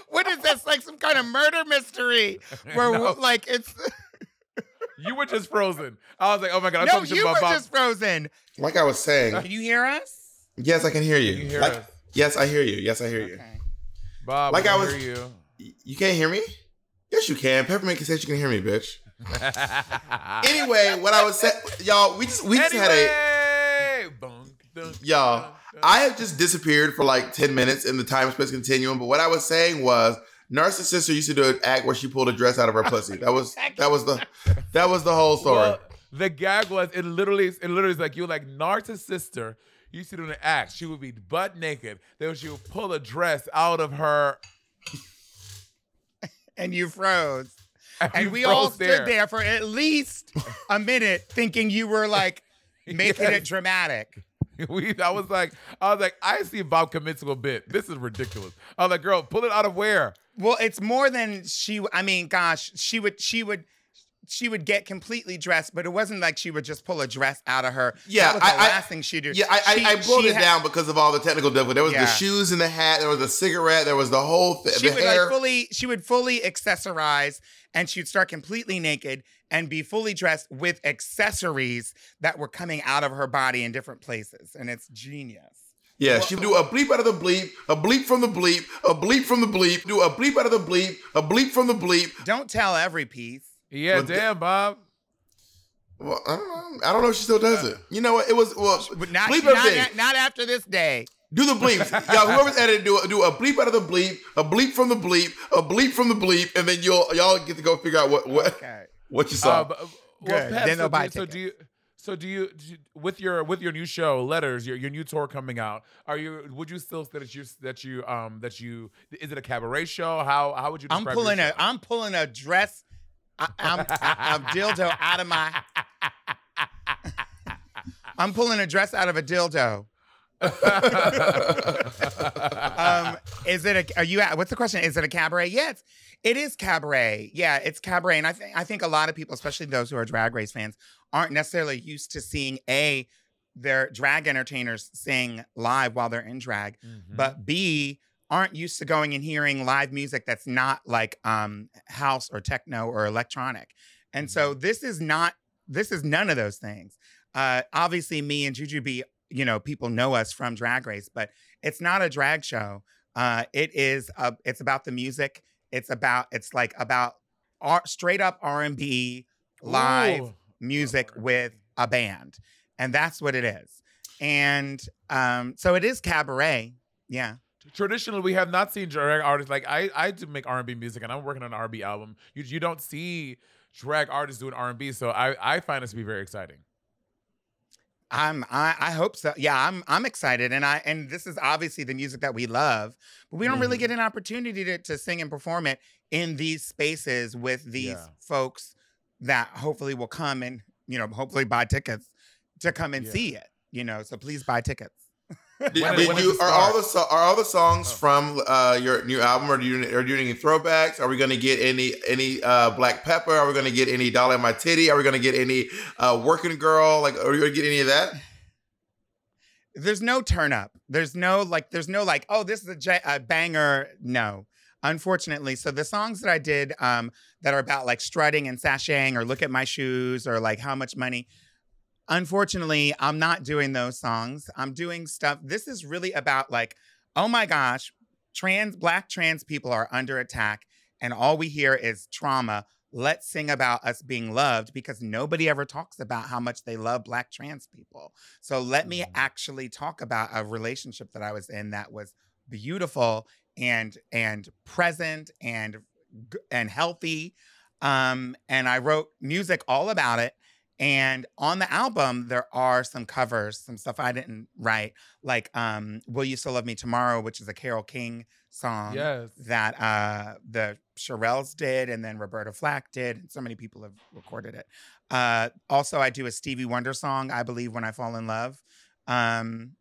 What is this? Like some kind of murder mystery where No. like it's you were just frozen. I was like, oh my god, I no, told you you about were Bob. just frozen. like I was saying. Can you hear us? Yes, I can hear you. You hear Like- us? Yes, I hear you. Yes, I hear you. Bob, like I was- hear you. You can't hear me? Yes, you can. Peppermint can say you can hear me, bitch. Anyway, what I was saying, y'all, we just we just had a Anyway! Bunk, dunk, Y'all. I have just disappeared for like 10 minutes in the time space continuum. But what I was saying was Narcissister used to do an act where she pulled a dress out of her pussy. That was that was the that was the whole story. Well, the gag was it literally it literally is like you were like Narta's sister used to do an act. She would be butt naked. Then she would pull a dress out of her. And you froze. And you we all stood there for at least a minute thinking you were like making Yes. it dramatic. we, I was like, I was like, I see Bob commit to a bit. This is ridiculous. I was like, girl, pull it out of where? Well, it's more than she. I mean, gosh, she would. She would. She would get completely dressed, but it wasn't like she would just pull a dress out of her. Yeah, that was the I- I- thing she did. Yeah, I, She- I, I boiled it had- down because of all the technical difficulty. There was Yeah. the shoes and the hat. There was the cigarette. There was the whole thing. She the would hair. like fully. She would fully accessorize, and she'd start completely naked and be fully dressed with accessories that were coming out of her body in different places, and it's genius. yeah, she would do a bleep out of the bleep, a bleep from the bleep, a bleep from the bleep, do a bleep out of the bleep, a bleep from the bleep. Don't tell every piece. Yeah, Well, th- damn, Bob. Well, I don't know. I don't know if she still does it. You know what? It was well. But not, bleep not, everything. not after this day. Do the bleeps. y'all, whoever's edited, do a, do a bleep out of the bleep, a bleep from the bleep, a bleep from the bleep, and then you'll y'all get to go figure out what what Okay. what you saw. Uh, but, uh, well, Good. Pat, Then so, they'll do, buy you- so do you? So do you, do you with your with your new show, Letters, your, your new tour coming out? Are you? Would you still say that you that you um that you is it a cabaret show? How how would you? I'm pulling your a. show? I'm pulling a dress. I, I'm a, a dildo out of my. I'm pulling a dress out of a dildo. Um, is it a? Are you? at- What's the question? Is it a cabaret? Yes, it is cabaret. Yeah, it's cabaret, and I think I think a lot of people, especially those who are Drag Race fans, aren't necessarily used to seeing a their drag entertainers sing live while they're in drag, Mhm. but B aren't used to going and hearing live music that's not like um house or techno or electronic. And so this is not this is none of those things. Uh obviously me and Jujubee, you know, people know us from Drag Race, but it's not a drag show. Uh it is uh it's about the music. It's about it's like about R- straight up R&B live Ooh. music with a band. And that's what it is. And um so it is cabaret. Yeah. Traditionally, we have not seen drag artists like I. I do make R and B music, and I'm working on an R and B album. You you don't see drag artists doing R and B, so I I find this to be very exciting. I'm I, I hope so. Yeah, I'm I'm excited and I and this is obviously the music that we love, but we don't really Mhm. get an opportunity to, to sing and perform it in these spaces with these Yeah. folks that hopefully will come and, you know, hopefully buy tickets to come and Yeah. see it. You know, so please buy tickets. Did, When- did when you, are all the are all the songs Oh. from uh, your new album? Are you are you doing any throwbacks? Are we going to get any any uh, Black Pepper? Are we going to get any Dollar in My Titty? Are we going to get any uh, Working Girl? Like, are we going to get any of that? There's no turn up. There's no like there's no like, oh, this is a, j- a banger. No. Unfortunately, so the songs that I did um that are about like strutting and sashaying or look at my shoes or like how much money unfortunately, I'm not doing those songs. I'm doing stuff. This is really about like, oh my gosh, trans, black trans people are under attack, and all we hear is trauma. Let's sing about us being loved because nobody ever talks about how much they love black trans people. So let me Mhm. actually talk about a relationship that I was in that was beautiful and and present and and healthy. Um, and I wrote music all about it. And on the album, there are some covers, some stuff I didn't write, like um, "Will You Still Love Me Tomorrow," which is a Carole King song yes. that uh, the Shirelles did, and then Roberta Flack did. and So many people have recorded it. Uh, also, I do a Stevie Wonder song, "I Believe When I Fall in Love." Um,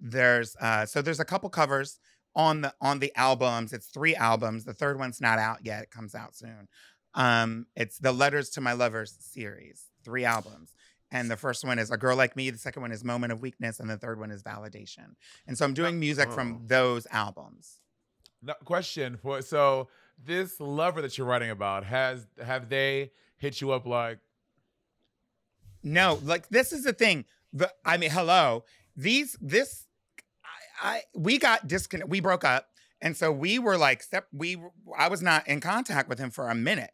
there's uh, so there's a couple covers on the on the albums. It's three albums. The third one's not out yet. It comes out soon. Um, it's the Letters to My Lovers series, three albums. And the first one is A Girl Like Me, the second one is Moment of Weakness, and the third one is Validation. And so I'm doing music oh. from those albums. No, question for so this lover that you're writing about has have they hit you up like No, like this is the thing. The I mean, hello. These this I, I we got disconnect. We broke up, and so we were like, step. We I was not in contact with him for a minute,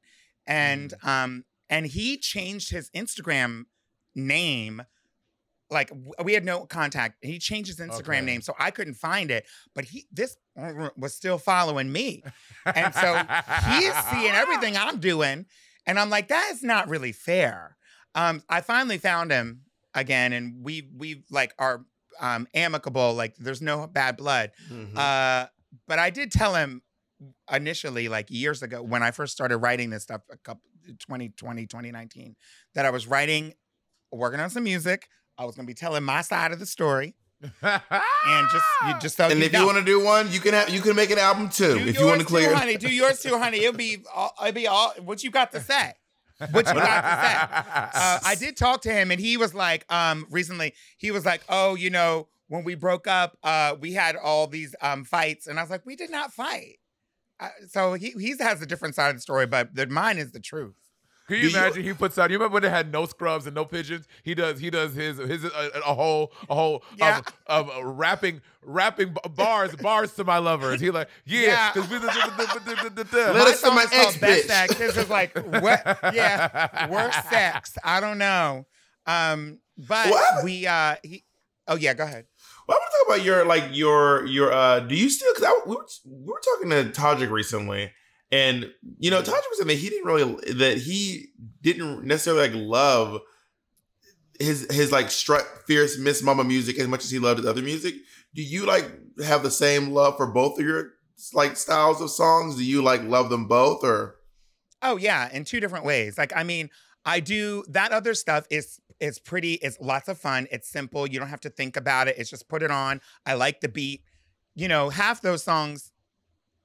and um and he changed his Instagram name. Like we had no contact. He changed his Instagram Okay. name, so I couldn't find it. But he this was still following me, and so he's seeing everything I'm doing. And I'm like, that is not really fair. Um, I finally found him again, and we we like are um amicable, like there's no bad blood. Mhm. Uh, but I did tell him initially, like years ago, when I first started writing this stuff, a couple 2020, 2019, that I was writing, working on some music. I was gonna be telling my side of the story, and just you just so And you if know. you want to do one, you can have you can make an album too. do if you want to clear too, honey, do yours too, honey. It'll be all, it'll be all what you got to say. What you got to say. Uh, I did talk to him, and he was like, um, recently, he was like, oh, you know, when we broke up, uh, we had all these um fights, and I was like, we did not fight. Uh, so he he has a different side of the story, but the mine is the truth. Can Do you you- imagine he puts out? You remember when they had no scrubs and no pigeons? He does. He does his his a, a whole a whole Yeah. of, of rapping rapping bars bars to my lovers. He like yeah. Yeah. 'cause we- Let My us to song my called ex Best bitch. Sex. This is like what? Yeah, worst sex. I don't know. Um, but What? we uh, he, oh yeah, go ahead. Well, I want to talk about your like your your uh. Do you still? Because we were we were talking to Todrick recently, and you know Todrick was saying that he didn't really that he didn't necessarily like love his his like strut fierce Miss Mama music as much as he loved his other music. Do you like have the same love for both of your like styles of songs? Do you like love them both or? Oh yeah, in two different ways. Like I mean, I do that other stuff is is pretty. It's lots of fun. It's simple. You don't have to think about it. It's just put it on. I like the beat. You know, half those songs,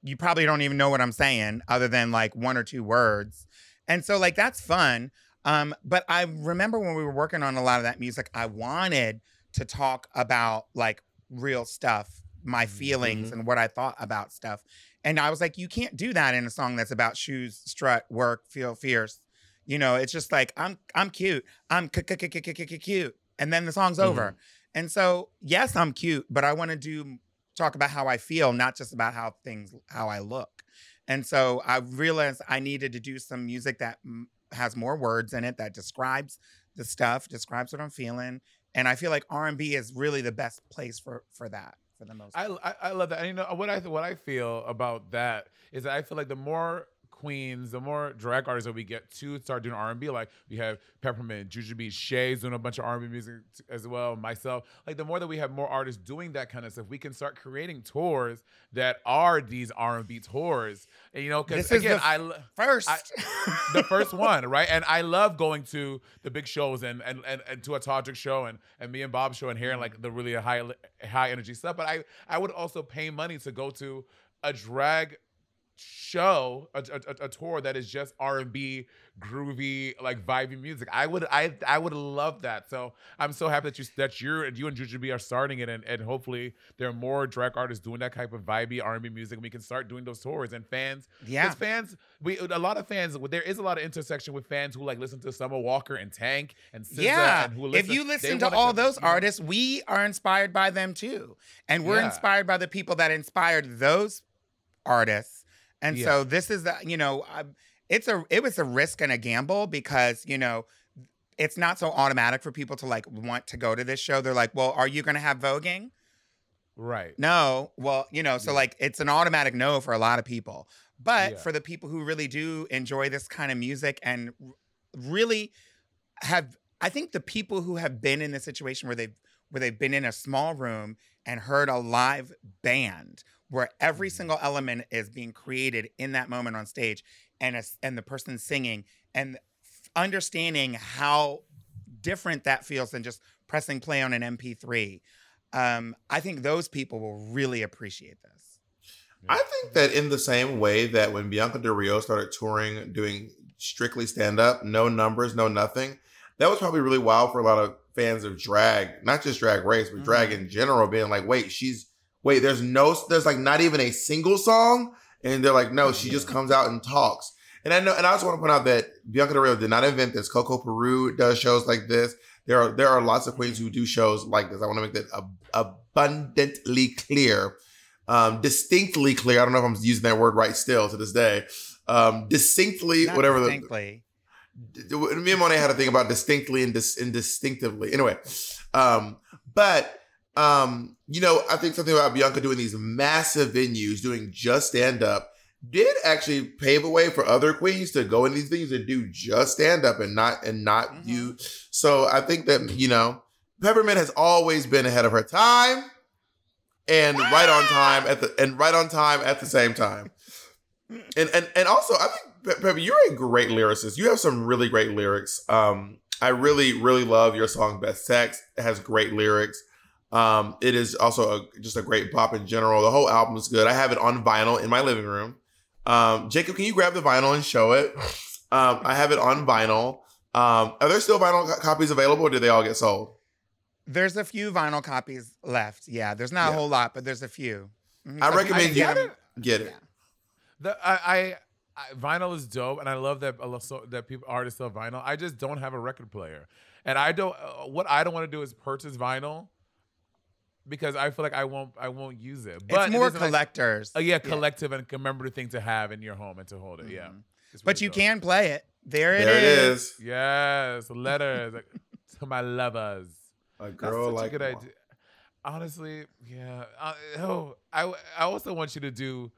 you probably don't even know what I'm saying, other than like one or two words. And so like that's fun. Um, but I remember when we were working on a lot of that music, I wanted to talk about like real stuff, my feelings and what I thought about stuff. And I was like, you can't do that in a song that's about shoes, strut, work, feel fierce. You know, it's just like I'm I'm cute. I'm cute. And then the song's over. And so, yes, I'm cute, but I want to do talk about how I feel, not just about how things how I look. And so I realized I needed to do some music that mm, has more words in it that describes the stuff, describes what I'm feeling, and I feel like R&B is really the best place for for that for the most. I, part. I I love that. And you know what I what I feel about that is that I feel like the more queens, the more drag artists that we get to start doing R and B, like we have Peppermint, Jujubee, Shay's doing a bunch of R and B music as well. Myself, like the more that we have more artists doing that kind of stuff, we can start creating tours that are these R and B tours. And you know, because again, I. First, I- the first one, right? And I love going to the big shows and and and, and to a Todrick show and and me and Bob show and hearing like the really high high energy stuff. But I I would also pay money to go to a drag show a, a, a tour that is just r&b groovy like vibey music i would i i would love that so i'm so happy that you that you're you and Jujubee are starting it and, and hopefully there are more drag artists doing that type of vibey r&b music and we can start doing those tours and fans Yeah. fans we a lot of fans there is a lot of intersection with fans who like listen to Summer Walker and Tank and SZA yeah. and who if you listen to all those you artists, we are inspired by them too, and we're Yeah. inspired by the people that inspired those artists. And Yeah. so this is the you know it's a it was a risk and a gamble because you know it's not so automatic for people to like want to go to this show. They're like, well, are you going to have voguing? right No. Well, you know, so Yeah. like it's an automatic no for a lot of people. But Yeah. for the people who really do enjoy this kind of music and really have I think the people who have been in the situation where they've where they've been in a small room and heard a live band where every Mm-hmm. single element is being created in that moment on stage and a, and the person singing and f- understanding how different that feels than just pressing play on an MP3 um, I think those people will really appreciate this. I think that in the same way that when Bianca Del Rio started touring, doing strictly stand up, no numbers, no nothing, that was probably really wild for a lot of fans of drag, not just drag race, but drag in general, being like, wait, she's, wait, there's no, there's like not even a single song. And they're like, no, she just comes out and talks. And I know, and I also want to point out that Bianca Del Rio did not invent this. Coco Peru does shows like this. There are there are lots of queens who do shows like this. I want to make that ab- abundantly clear, um, distinctly clear. I don't know if I'm using that word right still to this day. Um, distinctly, Not whatever distinctly. the me and Monet had a thing about distinctly and, dis- and distinctively. Anyway, um, but um, you know, I think something about Bianca doing these massive venues, doing just stand up, did actually pave a way for other queens to go in these venues and do just stand up and not and not Mhm. do. So I think that you know, Peppermint has always been ahead of her time, and right on time at the and right on time at the same time. and and and also I think Pe- Peppy, you're a great lyricist. You have some really great lyrics. Um, I really really love your song "Best Sex." It has great lyrics. Um, it is also a, just a great pop in general. The whole album is good. I have it on vinyl in my living room. Um, Jacob, can you grab the vinyl and show it? Um, I have it on vinyl. Um, are there still vinyl co- copies available, or did they all get sold? There's a few vinyl copies left. Yeah, there's not Yeah. a whole lot, but there's a few. Mhm. I So recommend can you get 'em- get it. Yeah. The, I, I, I vinyl is dope, and I love that so, that people artists sell vinyl. I just don't have a record player, and I don't. Uh, what I don't want to do is purchase vinyl because I feel like I won't. I won't use it. But it's more is a nice- collectors. uh, yeah, collective and commemorative thing to have in your home and to hold it. Yeah, Mhm. It's But you dope. can play it. There it There it is. is. Yes, letters like, to my lovers. A That's girl such like a good Mom. idea. Honestly, yeah. Uh, oh, I I also want you to do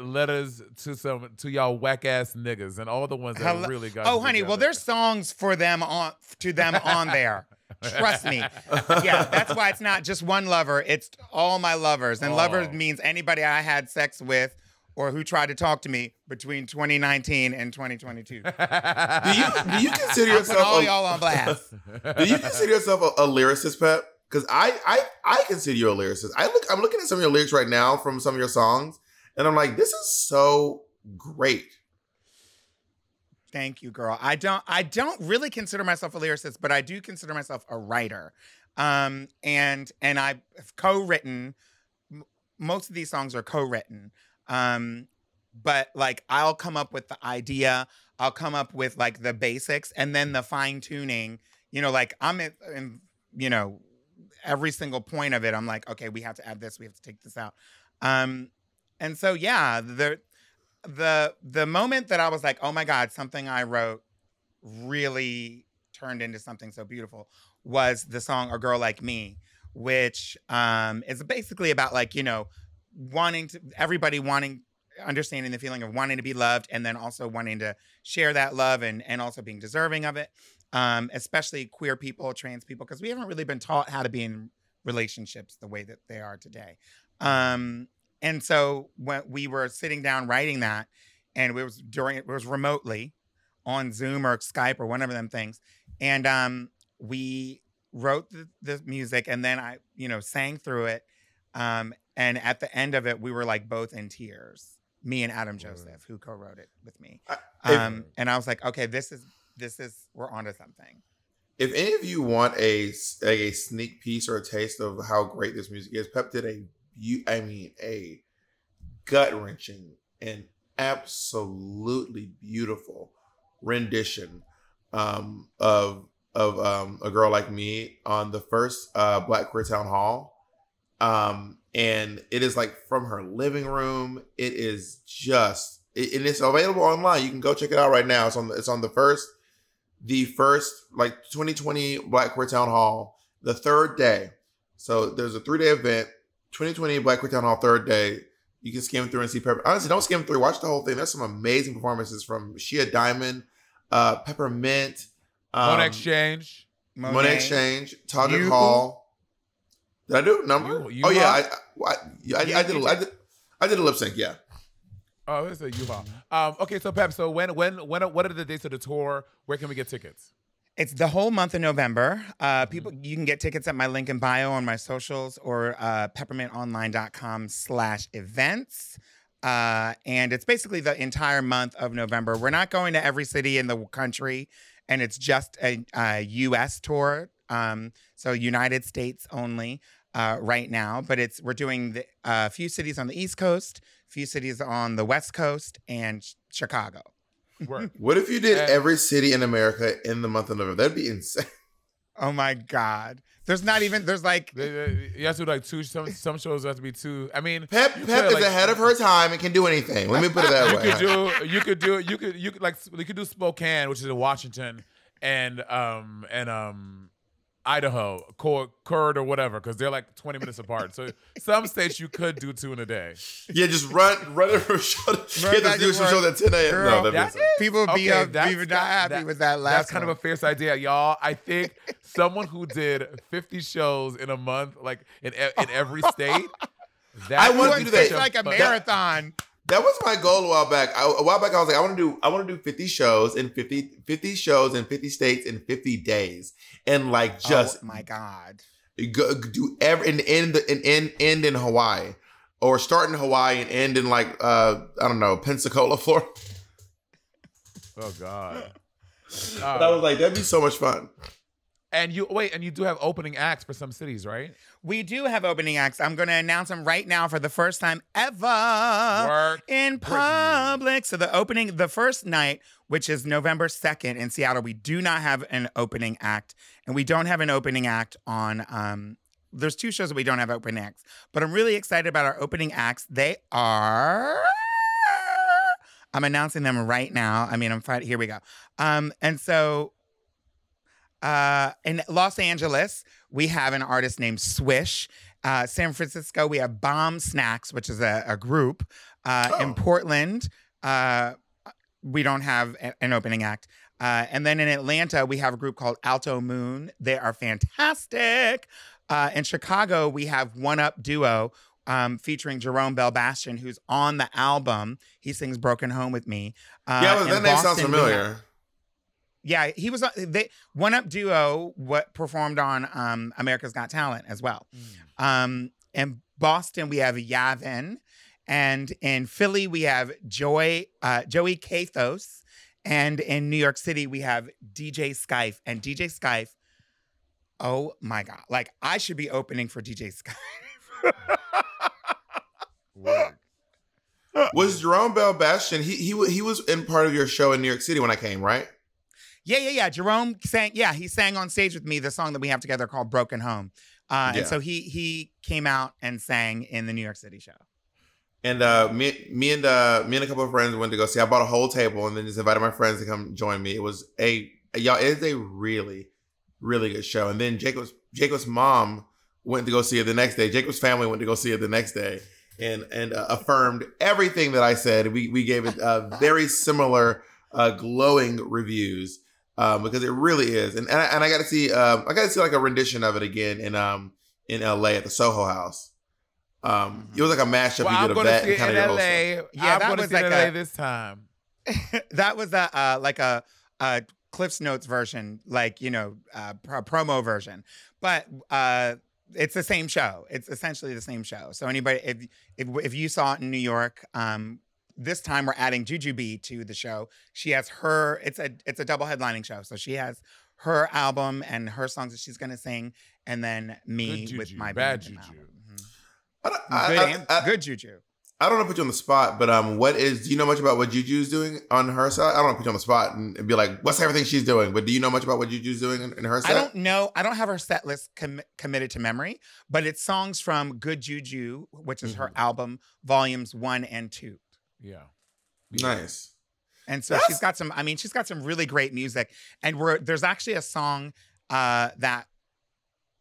letters to some to y'all whack ass niggas and all the ones that Hello- really got. Oh, it honey. Well, there's songs for them on to them on there. Trust me. Yeah, that's why it's not just one lover. It's all my lovers, and lovers Oh. means anybody I had sex with or who tried to talk to me between 2019 and 2022. Do you do you consider yourself all a- y'all on blast. Do you consider yourself a, a lyricist, Pep? Because I, I I consider you a lyricist. I look I'm looking at some of your lyrics right now from some of your songs, and I'm like, this is so great. Thank you, girl. I don't I don't really consider myself a lyricist, but I do consider myself a writer. Um and and I've co-written m- most of these songs are co-written. Um but like I'll come up with the idea, I'll come up with like the basics and then the fine tuning, you know, like I'm in, in you know every single point of it I'm like, okay, we have to add this, we have to take this out. Um and so yeah, the the the moment that I was like, oh my God, something I wrote really turned into something so beautiful was the song A Girl Like Me, which um is basically about like, you know, wanting to everybody wanting understanding the feeling of wanting to be loved and then also wanting to share that love and and also being deserving of it. Um, especially queer people, trans people, because we haven't really been taught how to be in relationships the way that they are today. Um, and so when we were sitting down writing that, and it was during it was remotely on Zoom or Skype or one of them things, and um, we wrote the, the music, and then I, you know, sang through it, um, and at the end of it, we were like both in tears. Me and Adam Joseph, who co-wrote it with me, um, and I was like, okay, this is this is we're onto something. If any of you want a a sneak piece or a taste of how great this music is, Pep did a beau- I mean a gut wrenching and absolutely beautiful rendition um, of of um, a girl like me on the first uh, Black Queer Town Hall. Um, and it is like from her living room. It is just, it, and it's available online. You can go check it out right now. It's on the, it's on the first, the first like 2020 Black Queer Town Hall, the third day. So there's a three day event, 2020 Black Town Hall, third day. You can skim through and see Pepper. Honestly, don't skim through. Watch the whole thing. There's some amazing performances from Shea Diamond, uh, Peppermint, um, Monét X Change. Monet Exchange, Target You- Hall. Did I do a number? You- you oh yeah? I, I, I, I, I did. A, I did. I did a lip sync. Yeah. Oh, it's a U-Haul. Um, okay, so Pep, so when when when what are the dates of the tour? Where can we get tickets? It's the whole month of November. Uh, people, you can get tickets at my link in bio on my socials or uh, peppermintonline.com slash events. Uh, and it's basically the entire month of November. We're not going to every city in the country, and it's just a, a U.S. tour, um, so United States only uh, right now. But it's we're doing the- a few cities on the East Coast, a few cities on the West Coast, and Ch- Chicago. Word. What if you did And- every city in America in the month of November? That'd be insane. Oh my God! There's not even there's like They- they- You have to do like two. Some some shows have to be two. I mean, Pep Pep could, is like- ahead of her time and can do anything. Let me put it that you way. could do you could do you could you could like you could do Spokane, which is in Washington, and um and um Idaho, Cor- Curd or whatever, because they're like twenty minutes apart. So some states you could do two in a day. yeah, just run run it from show. To, Run get back the news show forth. at 10 a.m. Girl, no, that'd That's insane. people be Okay, uh, up, that's- be not happy that- with that last. That's kind of a fierce idea, y'all. I think someone who did fifty shows in a month, like in e- in every state. That I would want be to do that. It's like a marathon. That was my goal a while back. I, a while back, I was like, I want to do, I want to do 50 shows in 50, 50 shows in 50 states in 50 days, and like just oh my god. go, do every and end and end end in Hawaii, or start in Hawaii and end in like uh I don't know Pensacola, Florida. Oh God. But I was like, that'd be so much fun. and you wait, and you do have opening acts for some cities, right? We do have opening acts. I'm going to announce them right now for the first time ever Work. in public. So the opening, the first night, which is November 2nd in Seattle, we do not have an opening act, and we don't have an opening act on. Um, there's two shows that we don't have opening acts, but I'm really excited about our opening acts. They are. I'm announcing them right now. I mean, I'm fine. Here we go. Um, and so uh, in Los Angeles, we have an artist named Swish. Uh, San Francisco, we have Bomb Snacks, which is a, a group. Uh, In Oh. Portland, uh, we don't have a- an opening act. Uh, and then in Atlanta, we have a group called Alto Moon. They are fantastic. Uh, in Chicago, we have One Up Duo um, featuring Jerome Bell Bastion, who's on the album. He sings Broken Home with Me. Uh, yeah, well, in that name sounds Boston, have- familiar. Yeah, he was on they one up duo what performed on um America's Got Talent as well. Um in Boston we have Yavin and in Philly we have Joy uh Joey Kathos and in New York City we have DJ Skype and DJ Skype Oh my god. Like I should be opening for DJ Skype. Was Jerome Bell Bastion? He he he was in part of your show in New York City when I came, right? Yeah, yeah, yeah. Jerome sang. Yeah, he sang on stage with me the song that we have together called "Broken Home," uh, Yeah. and so he he came out and sang in the New York City show. And uh, me, me and uh, me and a couple of friends went to go see. I bought a whole table and then just invited my friends to come join me. It was a y'all. It is a really, really good show. And then Jacob's Jacob's mom went to go see it the next day. Jacob's family went to go see it the next day, and and uh, affirmed everything that I said. We we gave it uh, very similar, uh, glowing reviews um, because it really is. And and I, and I got to see um, I got to see like a rendition of it again in um in L.A. at the Soho House. Um, it was like a mashup Well, you I'm of going to that see and it kind in of your LA. stuff. Yeah, I'm that going to was see it in like LA a- this time. that was a uh, like a, a Cliff's Notes version, like you know, uh, pro- promo version, but uh, it's the same show. It's essentially the same show. So anybody, if if, if you saw it in New York, um, this time we're adding Jujubee to the show. She has her. It's a it's a double headlining show. So she has her album and her songs that she's gonna sing, and then me Good with my bad band juju. album. Mhm. I don't, I, Good, I- and- I- good juju. I don't want to put you on the spot, but um, what is? Do you know much about what Juju's doing on her side? I don't want to put you on the spot and, and be like, "What's everything she's doing?" But do you know much about what Juju's doing in, in her set? I don't know. I don't have her set list com- committed to memory, but it's songs from Good Juju, which is her album, volumes one and two. Yeah. Nice. And so That's- she's got some. I mean, she's got some really great music. And we're there's actually a song uh, that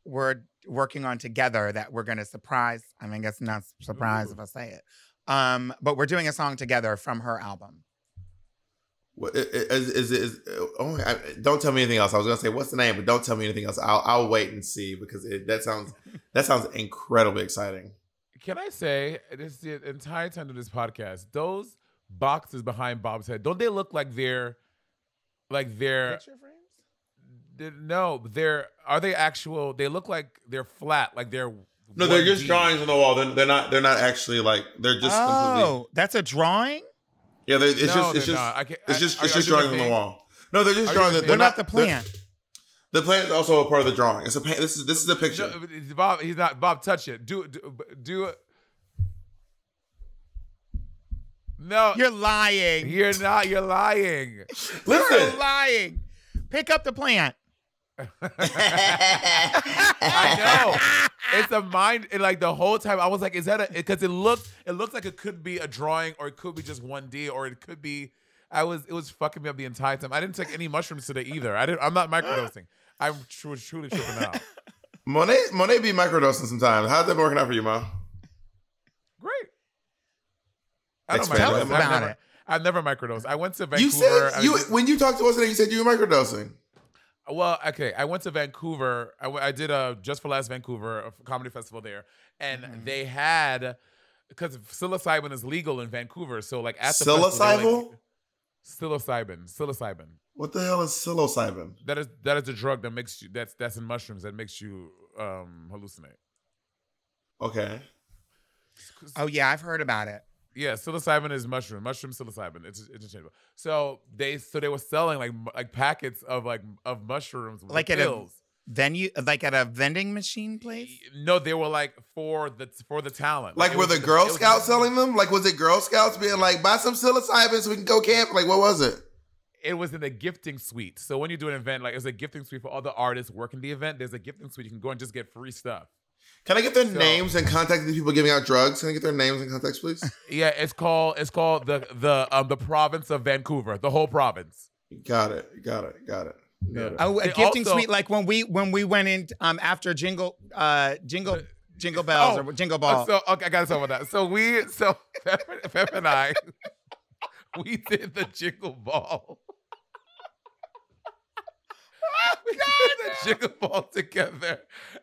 we're working on together that we're going to surprise. I mean, I guess not surprise if I say it. Um, but we're doing a song together from her album. What, i- i- is, is, is, oh, I, don't tell me anything else. I was gonna say what's the name, but don't tell me anything else. I'll, I'll wait and see because it, that sounds that sounds incredibly exciting. Can I say this the entire time of this podcast, those boxes behind Bob's head, don't they look like they're like they're picture they- no, they're are they actual they look like they're flat, like they're No, they're just 1D. drawings on the wall. They're, they're not. They're not actually like. They're just completely. oh, that's a drawing. Yeah, they, it's No, just. It's just. I can't- It's just. It's just you gonna drawings on the wall. No, they're just Are you drawing. gonna They're, they're What about not the they're- plant? The plant is also a part of the drawing. It's a paint. This is this is a picture. No, Bob, he's not Bob, touch it. Do do, do it. No, You're lying. you're not. You're lying. Listen, You're Listen, lying. Pick up the plant. I know. It's a mind. And like the whole time, I was like, "Is that a?" Because it looked, it looks like it could be a drawing, or it could be just one D, or it could be. I was, it was fucking me up the entire time. I didn't take any mushrooms today either. I didn't. I'm not microdosing. I'm tru- truly tripping out. Monet Monet be microdosing sometimes. How's that working out for you, Mo? Great. I don't Explain Tell microdose. us I've about never, it. I've never microdosed. I went to Vancouver. You said you did- when you talked to us today, you said you were microdosing. Well, okay. I went to Vancouver. I, I did a Just for Laughs Vancouver a comedy festival there, and Mm-hmm. they had because psilocybin is legal in Vancouver. So like at the festival, Psilocybin? like- psilocybin, psilocybin. What the hell is psilocybin? That is that is a drug that makes you that's that's in mushrooms that makes you um hallucinate. Okay. Oh yeah, I've heard about it. Yeah, psilocybin is mushroom, mushroom psilocybin. It's interchangeable. So they so they were selling like like packets of like of mushrooms with Like at a- pills. Venue, like at a vending machine place. No, they were like for the for the talent. Like, it were was- the Girl Scouts selling them? Like, was it Girl Scouts being like, buy some psilocybin so we can go camp? Like, what was it? It was in the gifting suite. So when you do an event, like it's a gifting suite for all the artists working the event. There's a gifting suite. You can go and just get free stuff. Can I get their So- names and contact of the people giving out drugs? Can I get their names and contacts, please? Yeah, it's called it's called the the um the province of Vancouver, the whole province. got it. Got it. Got it. Got it. Oh, a They gifting also- suite, like when we when we went in um after jingle uh jingle jingle bells Oh, or jingle ball. So okay, I gotta talk about that. So we so Pep, Pep and I we did the jingle ball. we did the jingle ball together,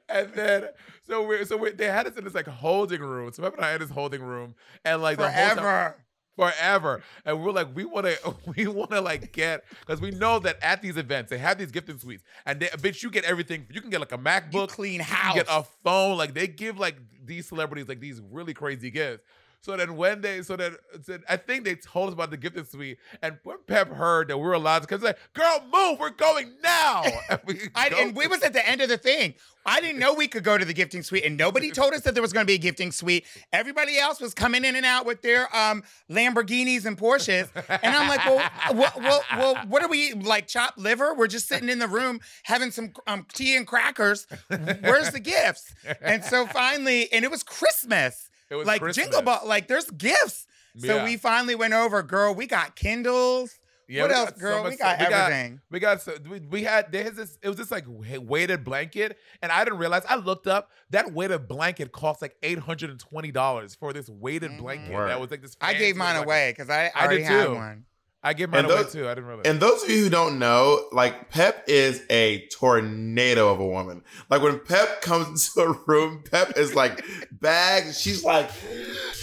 and then so we so we, they had us in this like holding room. So Pep and I had this holding room, and like the whole time- Forever. forever. And we're like, we want to, we want to like get, because we know that at these events they have these gifting suites, and they, bitch, you get everything. You can get like a MacBook, You clean house. get a phone. Like they give like these celebrities like these really crazy gifts. So then when they, so then so I think they told us about the gifting suite, and when Pep heard that we were allowed to, because like, girl, move, we're going now. And we, I, and we was at the end of the thing. I didn't know we could go to the gifting suite, and nobody told us that there was going to be a gifting suite. Everybody else was coming in and out with their um, Lamborghinis and Porsches, and I'm like, well, well, well, well, what are we like? Chopped liver? We're just sitting in the room having some um, tea and crackers. Where's the gifts? And so finally, and it was Christmas. It was like Christmas. Jingle Ball, like there's gifts. So Yeah. we finally went over, girl. We got Kindles. Yeah, what else, got so girl? we got stuff. everything. We got so we, we had there's this it was this like weighted blanket and I didn't realize I looked up that weighted blanket cost like eight hundred and twenty dollars for this weighted blanket Word. that was like this. I gave mine away because I, I already did had one. I gave mine And away those- too. I didn't realize. And those of you who don't know, like Pep is a tornado of a woman. Like when Pep comes into a room, Pep is like bagged. She's like,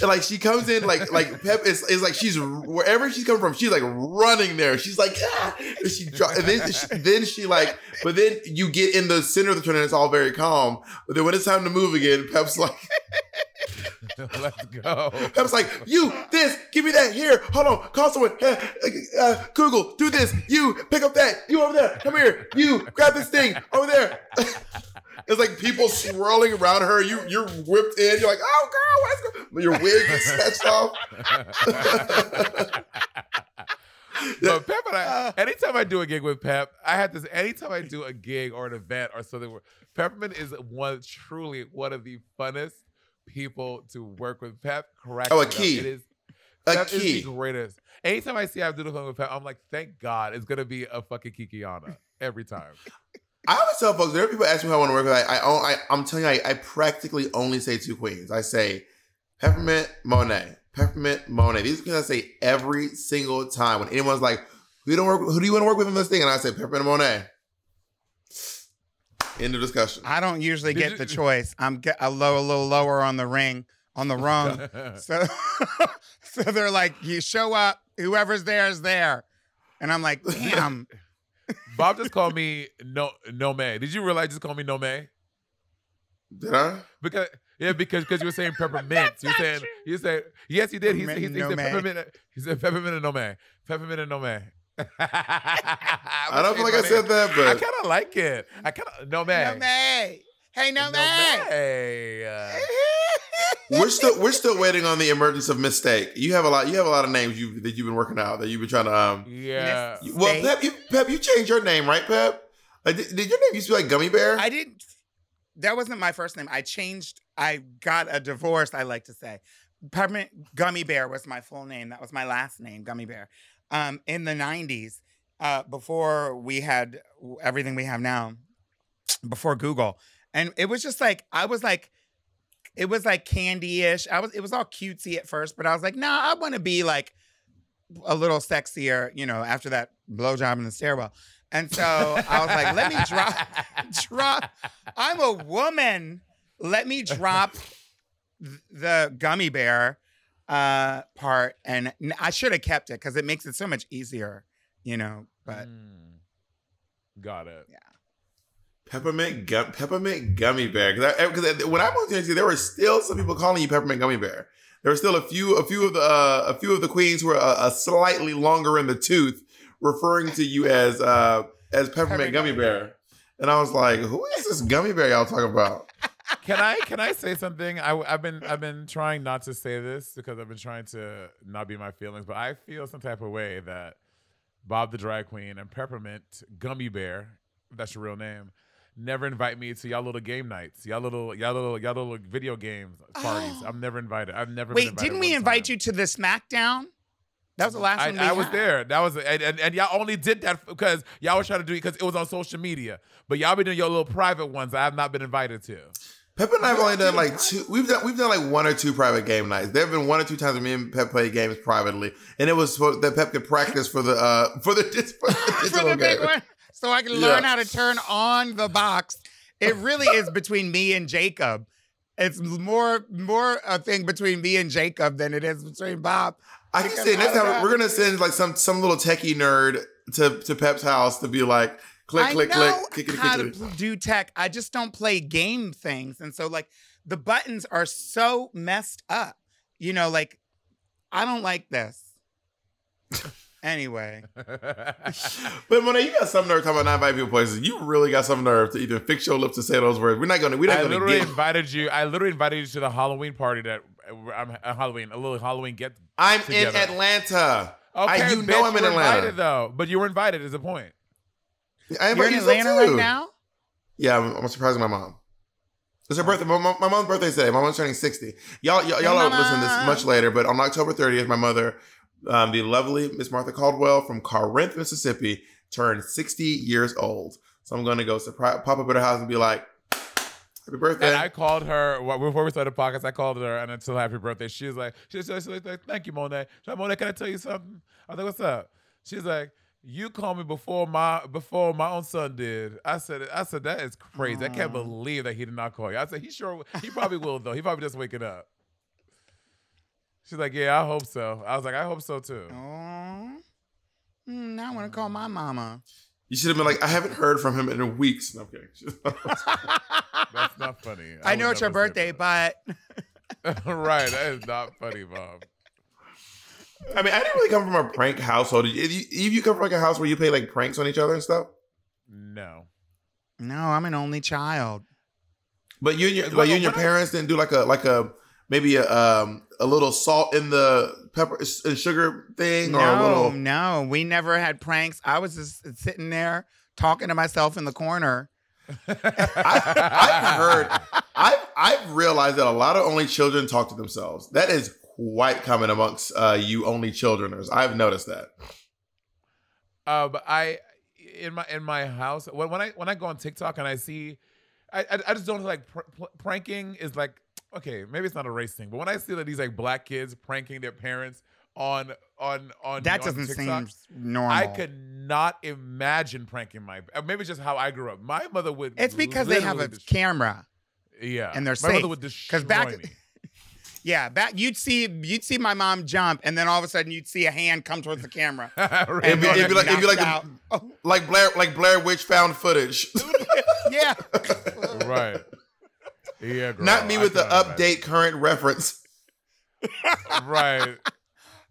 like she comes in like like Pep is is like she's wherever she's coming from. She's like running there. She's like, ah! and she and then she, then she like, but then you get in the center of the tornado. It's all very calm. But then when it's time to move again, Pep's like. Let's go. I was like, you, this, give me that, here, hold on, call someone, uh, uh, Google, do this, you, pick up that, you over there, come here, you, grab this thing, over there. it's like people swirling around her, you, you're whipped in, you're like, oh girl, what's going Your wig is snatched off. But Pep and. I, anytime I do a gig with Pep, I have this. Anytime I do a gig or an event or something, Peppermint is one truly one of the funnest people to work with. Pep, correct? Oh, a key. It is. A Pep is key. the greatest. Anytime I see I have to do something with Pep, I'm like, thank God, it's gonna be a fucking Kikiana every time. I always tell folks, there are people ask me who I want to work with. I, I, I, I'm telling you, I, I practically only say two queens. I say Peppermint, Monet, Peppermint, Monet. These are queens I say every single time when anyone's like, "Who don't work? Who do you want to work with in this thing?" And I say Peppermint Monet. End of discussion. I don't usually Did get you- the choice. I'm get a low, a little lower on the ring, on the rung. so, so they're like, you show up, whoever's there is there, and I'm like, damn. Bob just called me no no May. Did you realize he just called me no May? Did I? Because yeah, because because you were saying peppermint. You were saying you said yes, he did. He said, he, Peppermint he and said no May. peppermint. He said peppermint and no May. Peppermint and no May. I I don't feel like I said that, but I kind of like it. I kind of no May. No May. Hey, no, No May. May. Uh, we're still we're still waiting on the emergence of mistake. You have a lot. You have a lot of names you that you've been working out that you've been trying to. um yeah. Miss- Well, Steak. Pep, you Pep, you changed your name, right, Pep? Like, did, did your name used to be like Gummy Bear? I didn't. That wasn't my first name. I changed. I got a divorce. I like to say, Peppermint Gummy Bear was my full name. That was my last name, Gummy Bear. Um, in the '90s, uh, before we had everything we have now, before Google, and it was just like I was like, it was like candy-ish. I was. It was all cutesy at first, but I was like, nah, I want to be like a little sexier, you know, after that blowjob in the stairwell. And so I was like, let me drop, drop. I'm a woman. Let me drop the gummy bear uh part, and I should have kept it because it makes it so much easier, you know. But Mm. got it. Yeah. Peppermint gum, peppermint gummy bear. Because when I moved to Tennessee, there were still some people calling you peppermint gummy bear. There were still a few, a few of the, uh, a few of the queens were a, a slightly longer in the tooth, referring to you as, uh, as peppermint Peppermint gummy gummy bear. And I was like, who is this gummy bear y'all talking about? Can I can I say something? I, have been I've been trying not to say this because I've been trying to not be my feelings, but I feel some type of way that Bob the drag queen and Peppermint Gummy Bear, that's your real name, never invite me to y'all little game nights, y'all little y'all little y'all little video games parties. Oh. I'm never invited. I've never. been wait, didn't we invite time. you to the SmackDown? That was the last I, one we I was there. That was and, and, and y'all only did that because y'all was trying to do it because it was on social media. But y'all been doing your little private ones. I have not been invited to. Pep and I have only done like two. We've done we've done like one or two private game nights. There have been one or two times me and Pep played games privately, and it was so that Pep could practice for the uh for the, for the for the big one, so I can Yeah. learn how to turn on the box. It really is between me and Jacob. It's more more a thing between me and Jacob than it is between Bob. I can say next time we're gonna send like some some little techie nerd to to Pep's house to be like click I click know click click how click to click. do tech. I just don't play game things, and so like the buttons are so messed up. You know, like I don't like this. anyway, But Monet, you got some nerve talking about not inviting people places. You really got some nerve to even fix your lips to say those words. We're not gonna we're not I gonna I literally get. invited you. I literally invited you to the Halloween party that uh, I'm a Halloween, a little Halloween get. I'm together. in Atlanta. Okay, I, you bitch, know I'm in Atlanta. Invited though, but you were invited. Is the point? I you're in Atlanta too. right now. Yeah, I'm, I'm surprising my mom. It's her birthday. My, mom- my mom's birthday today. My mom's turning 60. Y'all, y'all, y'all Hey, are listening to this much later, but on October 30th, my mother, um, the lovely Miss Martha Caldwell from Corinth, Mississippi, turned 60 years old. So I'm going to go surprise, pop up at her house and be like, happy birthday. And I called her well, before we started the podcast. I called her and until happy birthday. She was like, she was, she was like, thank you, Monet. She's like, Monet, can I tell you something? I was like, what's up? She's like, you called me before my before my own son did. I said, I said that is crazy. I can't believe that he did not call you. I said he sure he probably will though. He probably just waking up. She's like, yeah, I hope so. I was like, I hope so too. Oh, Hmm, now I want to call my mama. you should have been like, I haven't heard from him in weeks. No, I'm kidding. That's not funny. I, know it's your birthday, but right, that is not funny, Bob. I mean, I didn't really come from a prank household. Did you, you, you come from like a house where you play like pranks on each other and stuff? No. no, I'm an only child. But you and your, Well, like you and your when I- parents didn't do like a like a maybe a um a little salt in the pepper and sugar thing or a No, little. no, we never had pranks. I was just sitting there talking to myself in the corner. I, I've heard, I've I've realized that a lot of only children talk to themselves. That is quite common amongst uh, you only childreners. I've noticed that. Uh, but I in my in my house when, when I when I go on TikTok and I see, I I, I just don't like pr- pr- pranking is like okay maybe it's not a race thing, but when I see that these like black kids pranking their parents on on on That on doesn't TikTok, seem normal. I could not imagine pranking my. uh, Maybe it's just how I grew up. My mother would. It's because they have a literally dest- camera. yeah, and they're my mother safe. would 'Cause destroy back- me. Yeah, back you'd see you'd see my mom jump, and then all of a sudden you'd see a hand come towards the camera. Right. It'd be, it'd be like it'd be like Knocked the, out. Oh, like Blair like Blair Witch found footage. yeah. right. Yeah, girl, Not me with the cannot imagine. update current reference. right.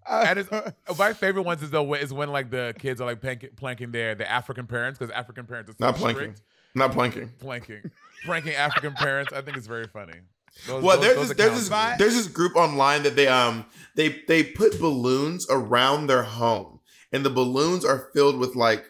Uh, and it's, my favorite ones is though is when like the kids are like planking, planking their the African parents because African parents are so Not planking. strict. Not planking. Planking, pranking African parents. I think it's very funny. Those, Well, those- there's those this, there's this there's this group online that they um they they put balloons around their home, and the balloons are filled with like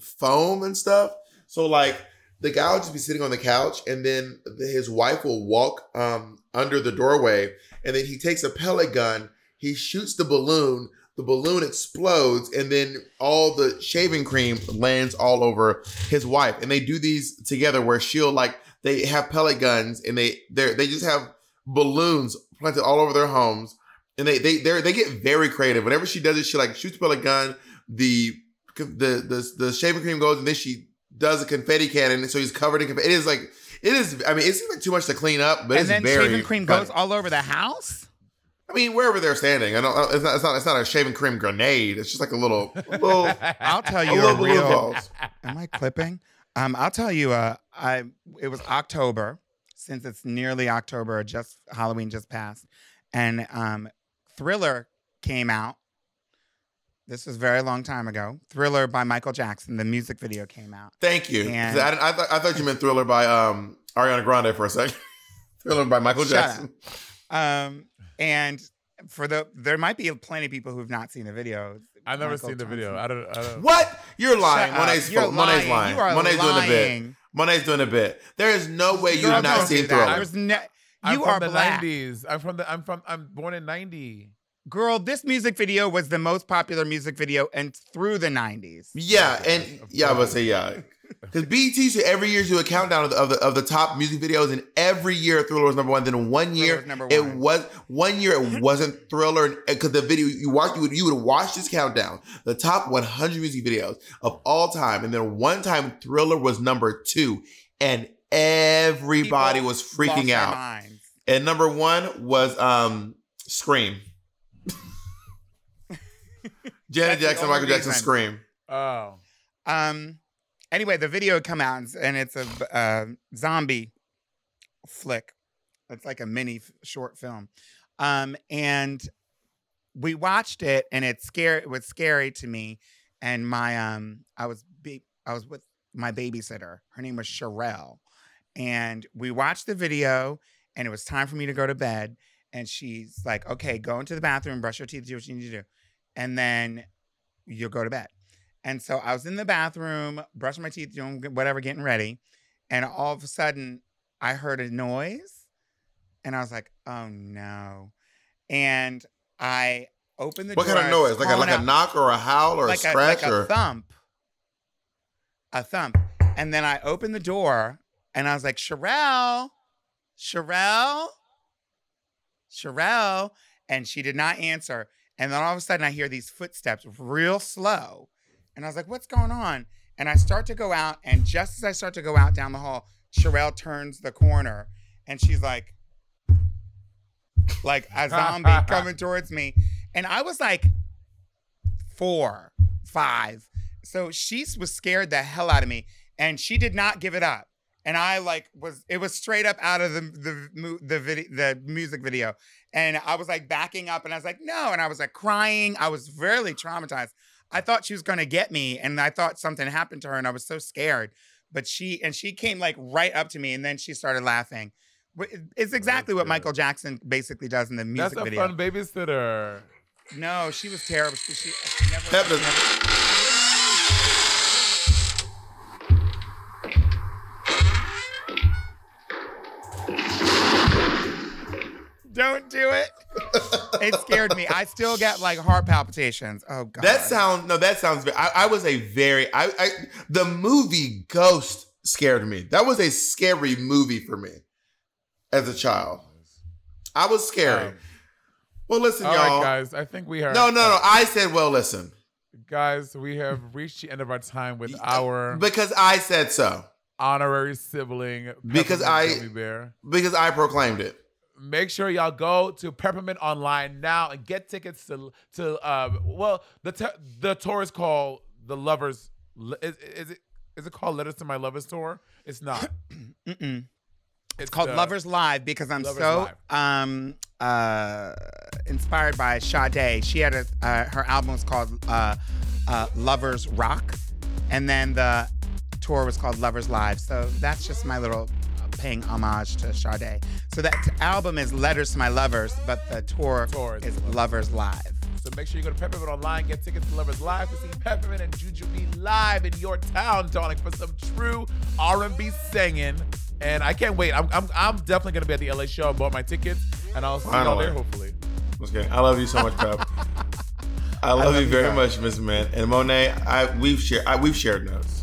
foam and stuff. So like the guy will just be sitting on the couch, and then his wife will walk um under the doorway, and then he takes a pellet gun, he shoots the balloon. The balloon explodes, and then all the shaving cream lands all over his wife. And they do these together, where she'll like they have pellet guns, and they they they just have balloons planted all over their homes, and they they they they get very creative. Whenever she does it, she like shoots a pellet gun. The the the the shaving cream goes, and then she does a confetti cannon, so he's covered in confetti. It is like It is. I mean, it seems like too much to clean up, but and it's then very. shaving cream funny. goes all over the house. I mean, wherever they're standing, I don't. It's not. It's not. It's not a shaving cream grenade. It's just like a little, a little, I'll tell you a balloon real. Am I clipping? Um, I'll tell you. Uh, I it was October, since it's nearly October. Just Halloween just passed, and um, Thriller came out. This was a very long time ago. Thriller by Michael Jackson. The music video came out. Thank you. And- I, I, thought, I thought you meant Thriller by um Ariana Grande for a second. Thriller by Michael Shut Jackson. Um, and for the there might be plenty of people who've not seen the video. I've never Michael seen the video. I don't. I don't. What? You're lying. Shut up. Monet's, You're Monet's lying. You are Monet's doing a bit. Lying. Monet's doing a bit. There is no way you've Girl, not don't seen do that. Thriller. There's ne- I'm you from are the black. 90s. I'm from the. I'm from. I'm born in 90. Girl, this music video was the most popular music video and through the 90s. Yeah, and yeah, I would say yeah. Because BET to every year do a countdown of the, of the of the top music videos, and every year Thriller was number one. Then one year number it was one year it wasn't Thriller because the video you watched you would you would watch this countdown the top 100 music videos of all time, and then one time Thriller was number two, and everybody People was freaking out. And number one was um Scream. Janet Jackson, Michael Jackson. Scream. Oh. Um. Anyway, the video come out and- it's a uh, zombie flick. It's like a mini short film. Um, and we watched it, and it scared. It was scary to me. And my um, I was be- I was with my babysitter. Her name was Sherelle, and we watched the video, and it was time for me to go to bed. And she's like, "Okay, go into the bathroom, brush your teeth, do what you need to do, and then you'll go to bed." And so I was in the bathroom, brushing my teeth, doing whatever, getting ready. And all of a sudden, I heard a noise. And I was like, oh no. And I opened the What door. kind of noise? Like a like a knock or a howl or like a scratch like or a thump. A thump. And then I opened the door and I was like, Sherelle, Sherelle, Sherelle. And she did not answer. And then all of a sudden I hear these footsteps real slow. And I was like, what's going on? And I start to go out. And just as I start to go out down the hall, Sherelle turns the corner and she's like, like a zombie coming towards me. And I was like four, five. So she was scared the hell out of me. And she did not give it up. And I like was it was straight up out of the the the video the music video, and I was like backing up, and I was like no, and I was like crying. I was really traumatized. I thought she was gonna get me, and I thought something happened to her, and I was so scared. But she and she came like right up to me, and then she started laughing. It's exactly what. Michael Jackson basically does in the music That's a video. fun babysitter. No, she was terrible. She, she never, Don't do it. It scared me. I still get like heart palpitations. Oh god. That sounds no. That sounds. I, I was a very. I, I the movie Ghost scared me. That was a scary movie for me as a child. I was scared. Um, well, listen, All right, y'all. guys. I think we are. no, no, no. I said, well, listen, Guys, we have reached the end of our time with our because I said so. honorary sibling, Because I- Bear. Because I proclaimed it. Make sure y'all go to Peppermint Online now and get tickets to to uh well the te- the tour is called the Lovers. Is, is it is it called Letters to My Lovers tour? It's not. Mm-mm. It's called the- Lovers Live because I'm Lovers so Live. um uh inspired by Sade. She had a uh, her album was called uh, uh Lovers Rock, and then the tour was called Lovers Live. So that's just my little paying homage to Sade. So that album is Letters to My Lovers, but the tour, Tour is is Lovers. Lovers Live. So make sure you go to Peppermint Online, get tickets to Lovers Live to see Peppermint and Juju Bee live in your town, darling, for some true R&B singing. And I can't wait. I'm, I'm, I'm definitely gonna be at the LA show. I bought my tickets, and I'll see y'all there hopefully. Okay. I love you so much, Pep. I love, you very much, Miss Man. And Monet, I we've shared I, we've shared notes.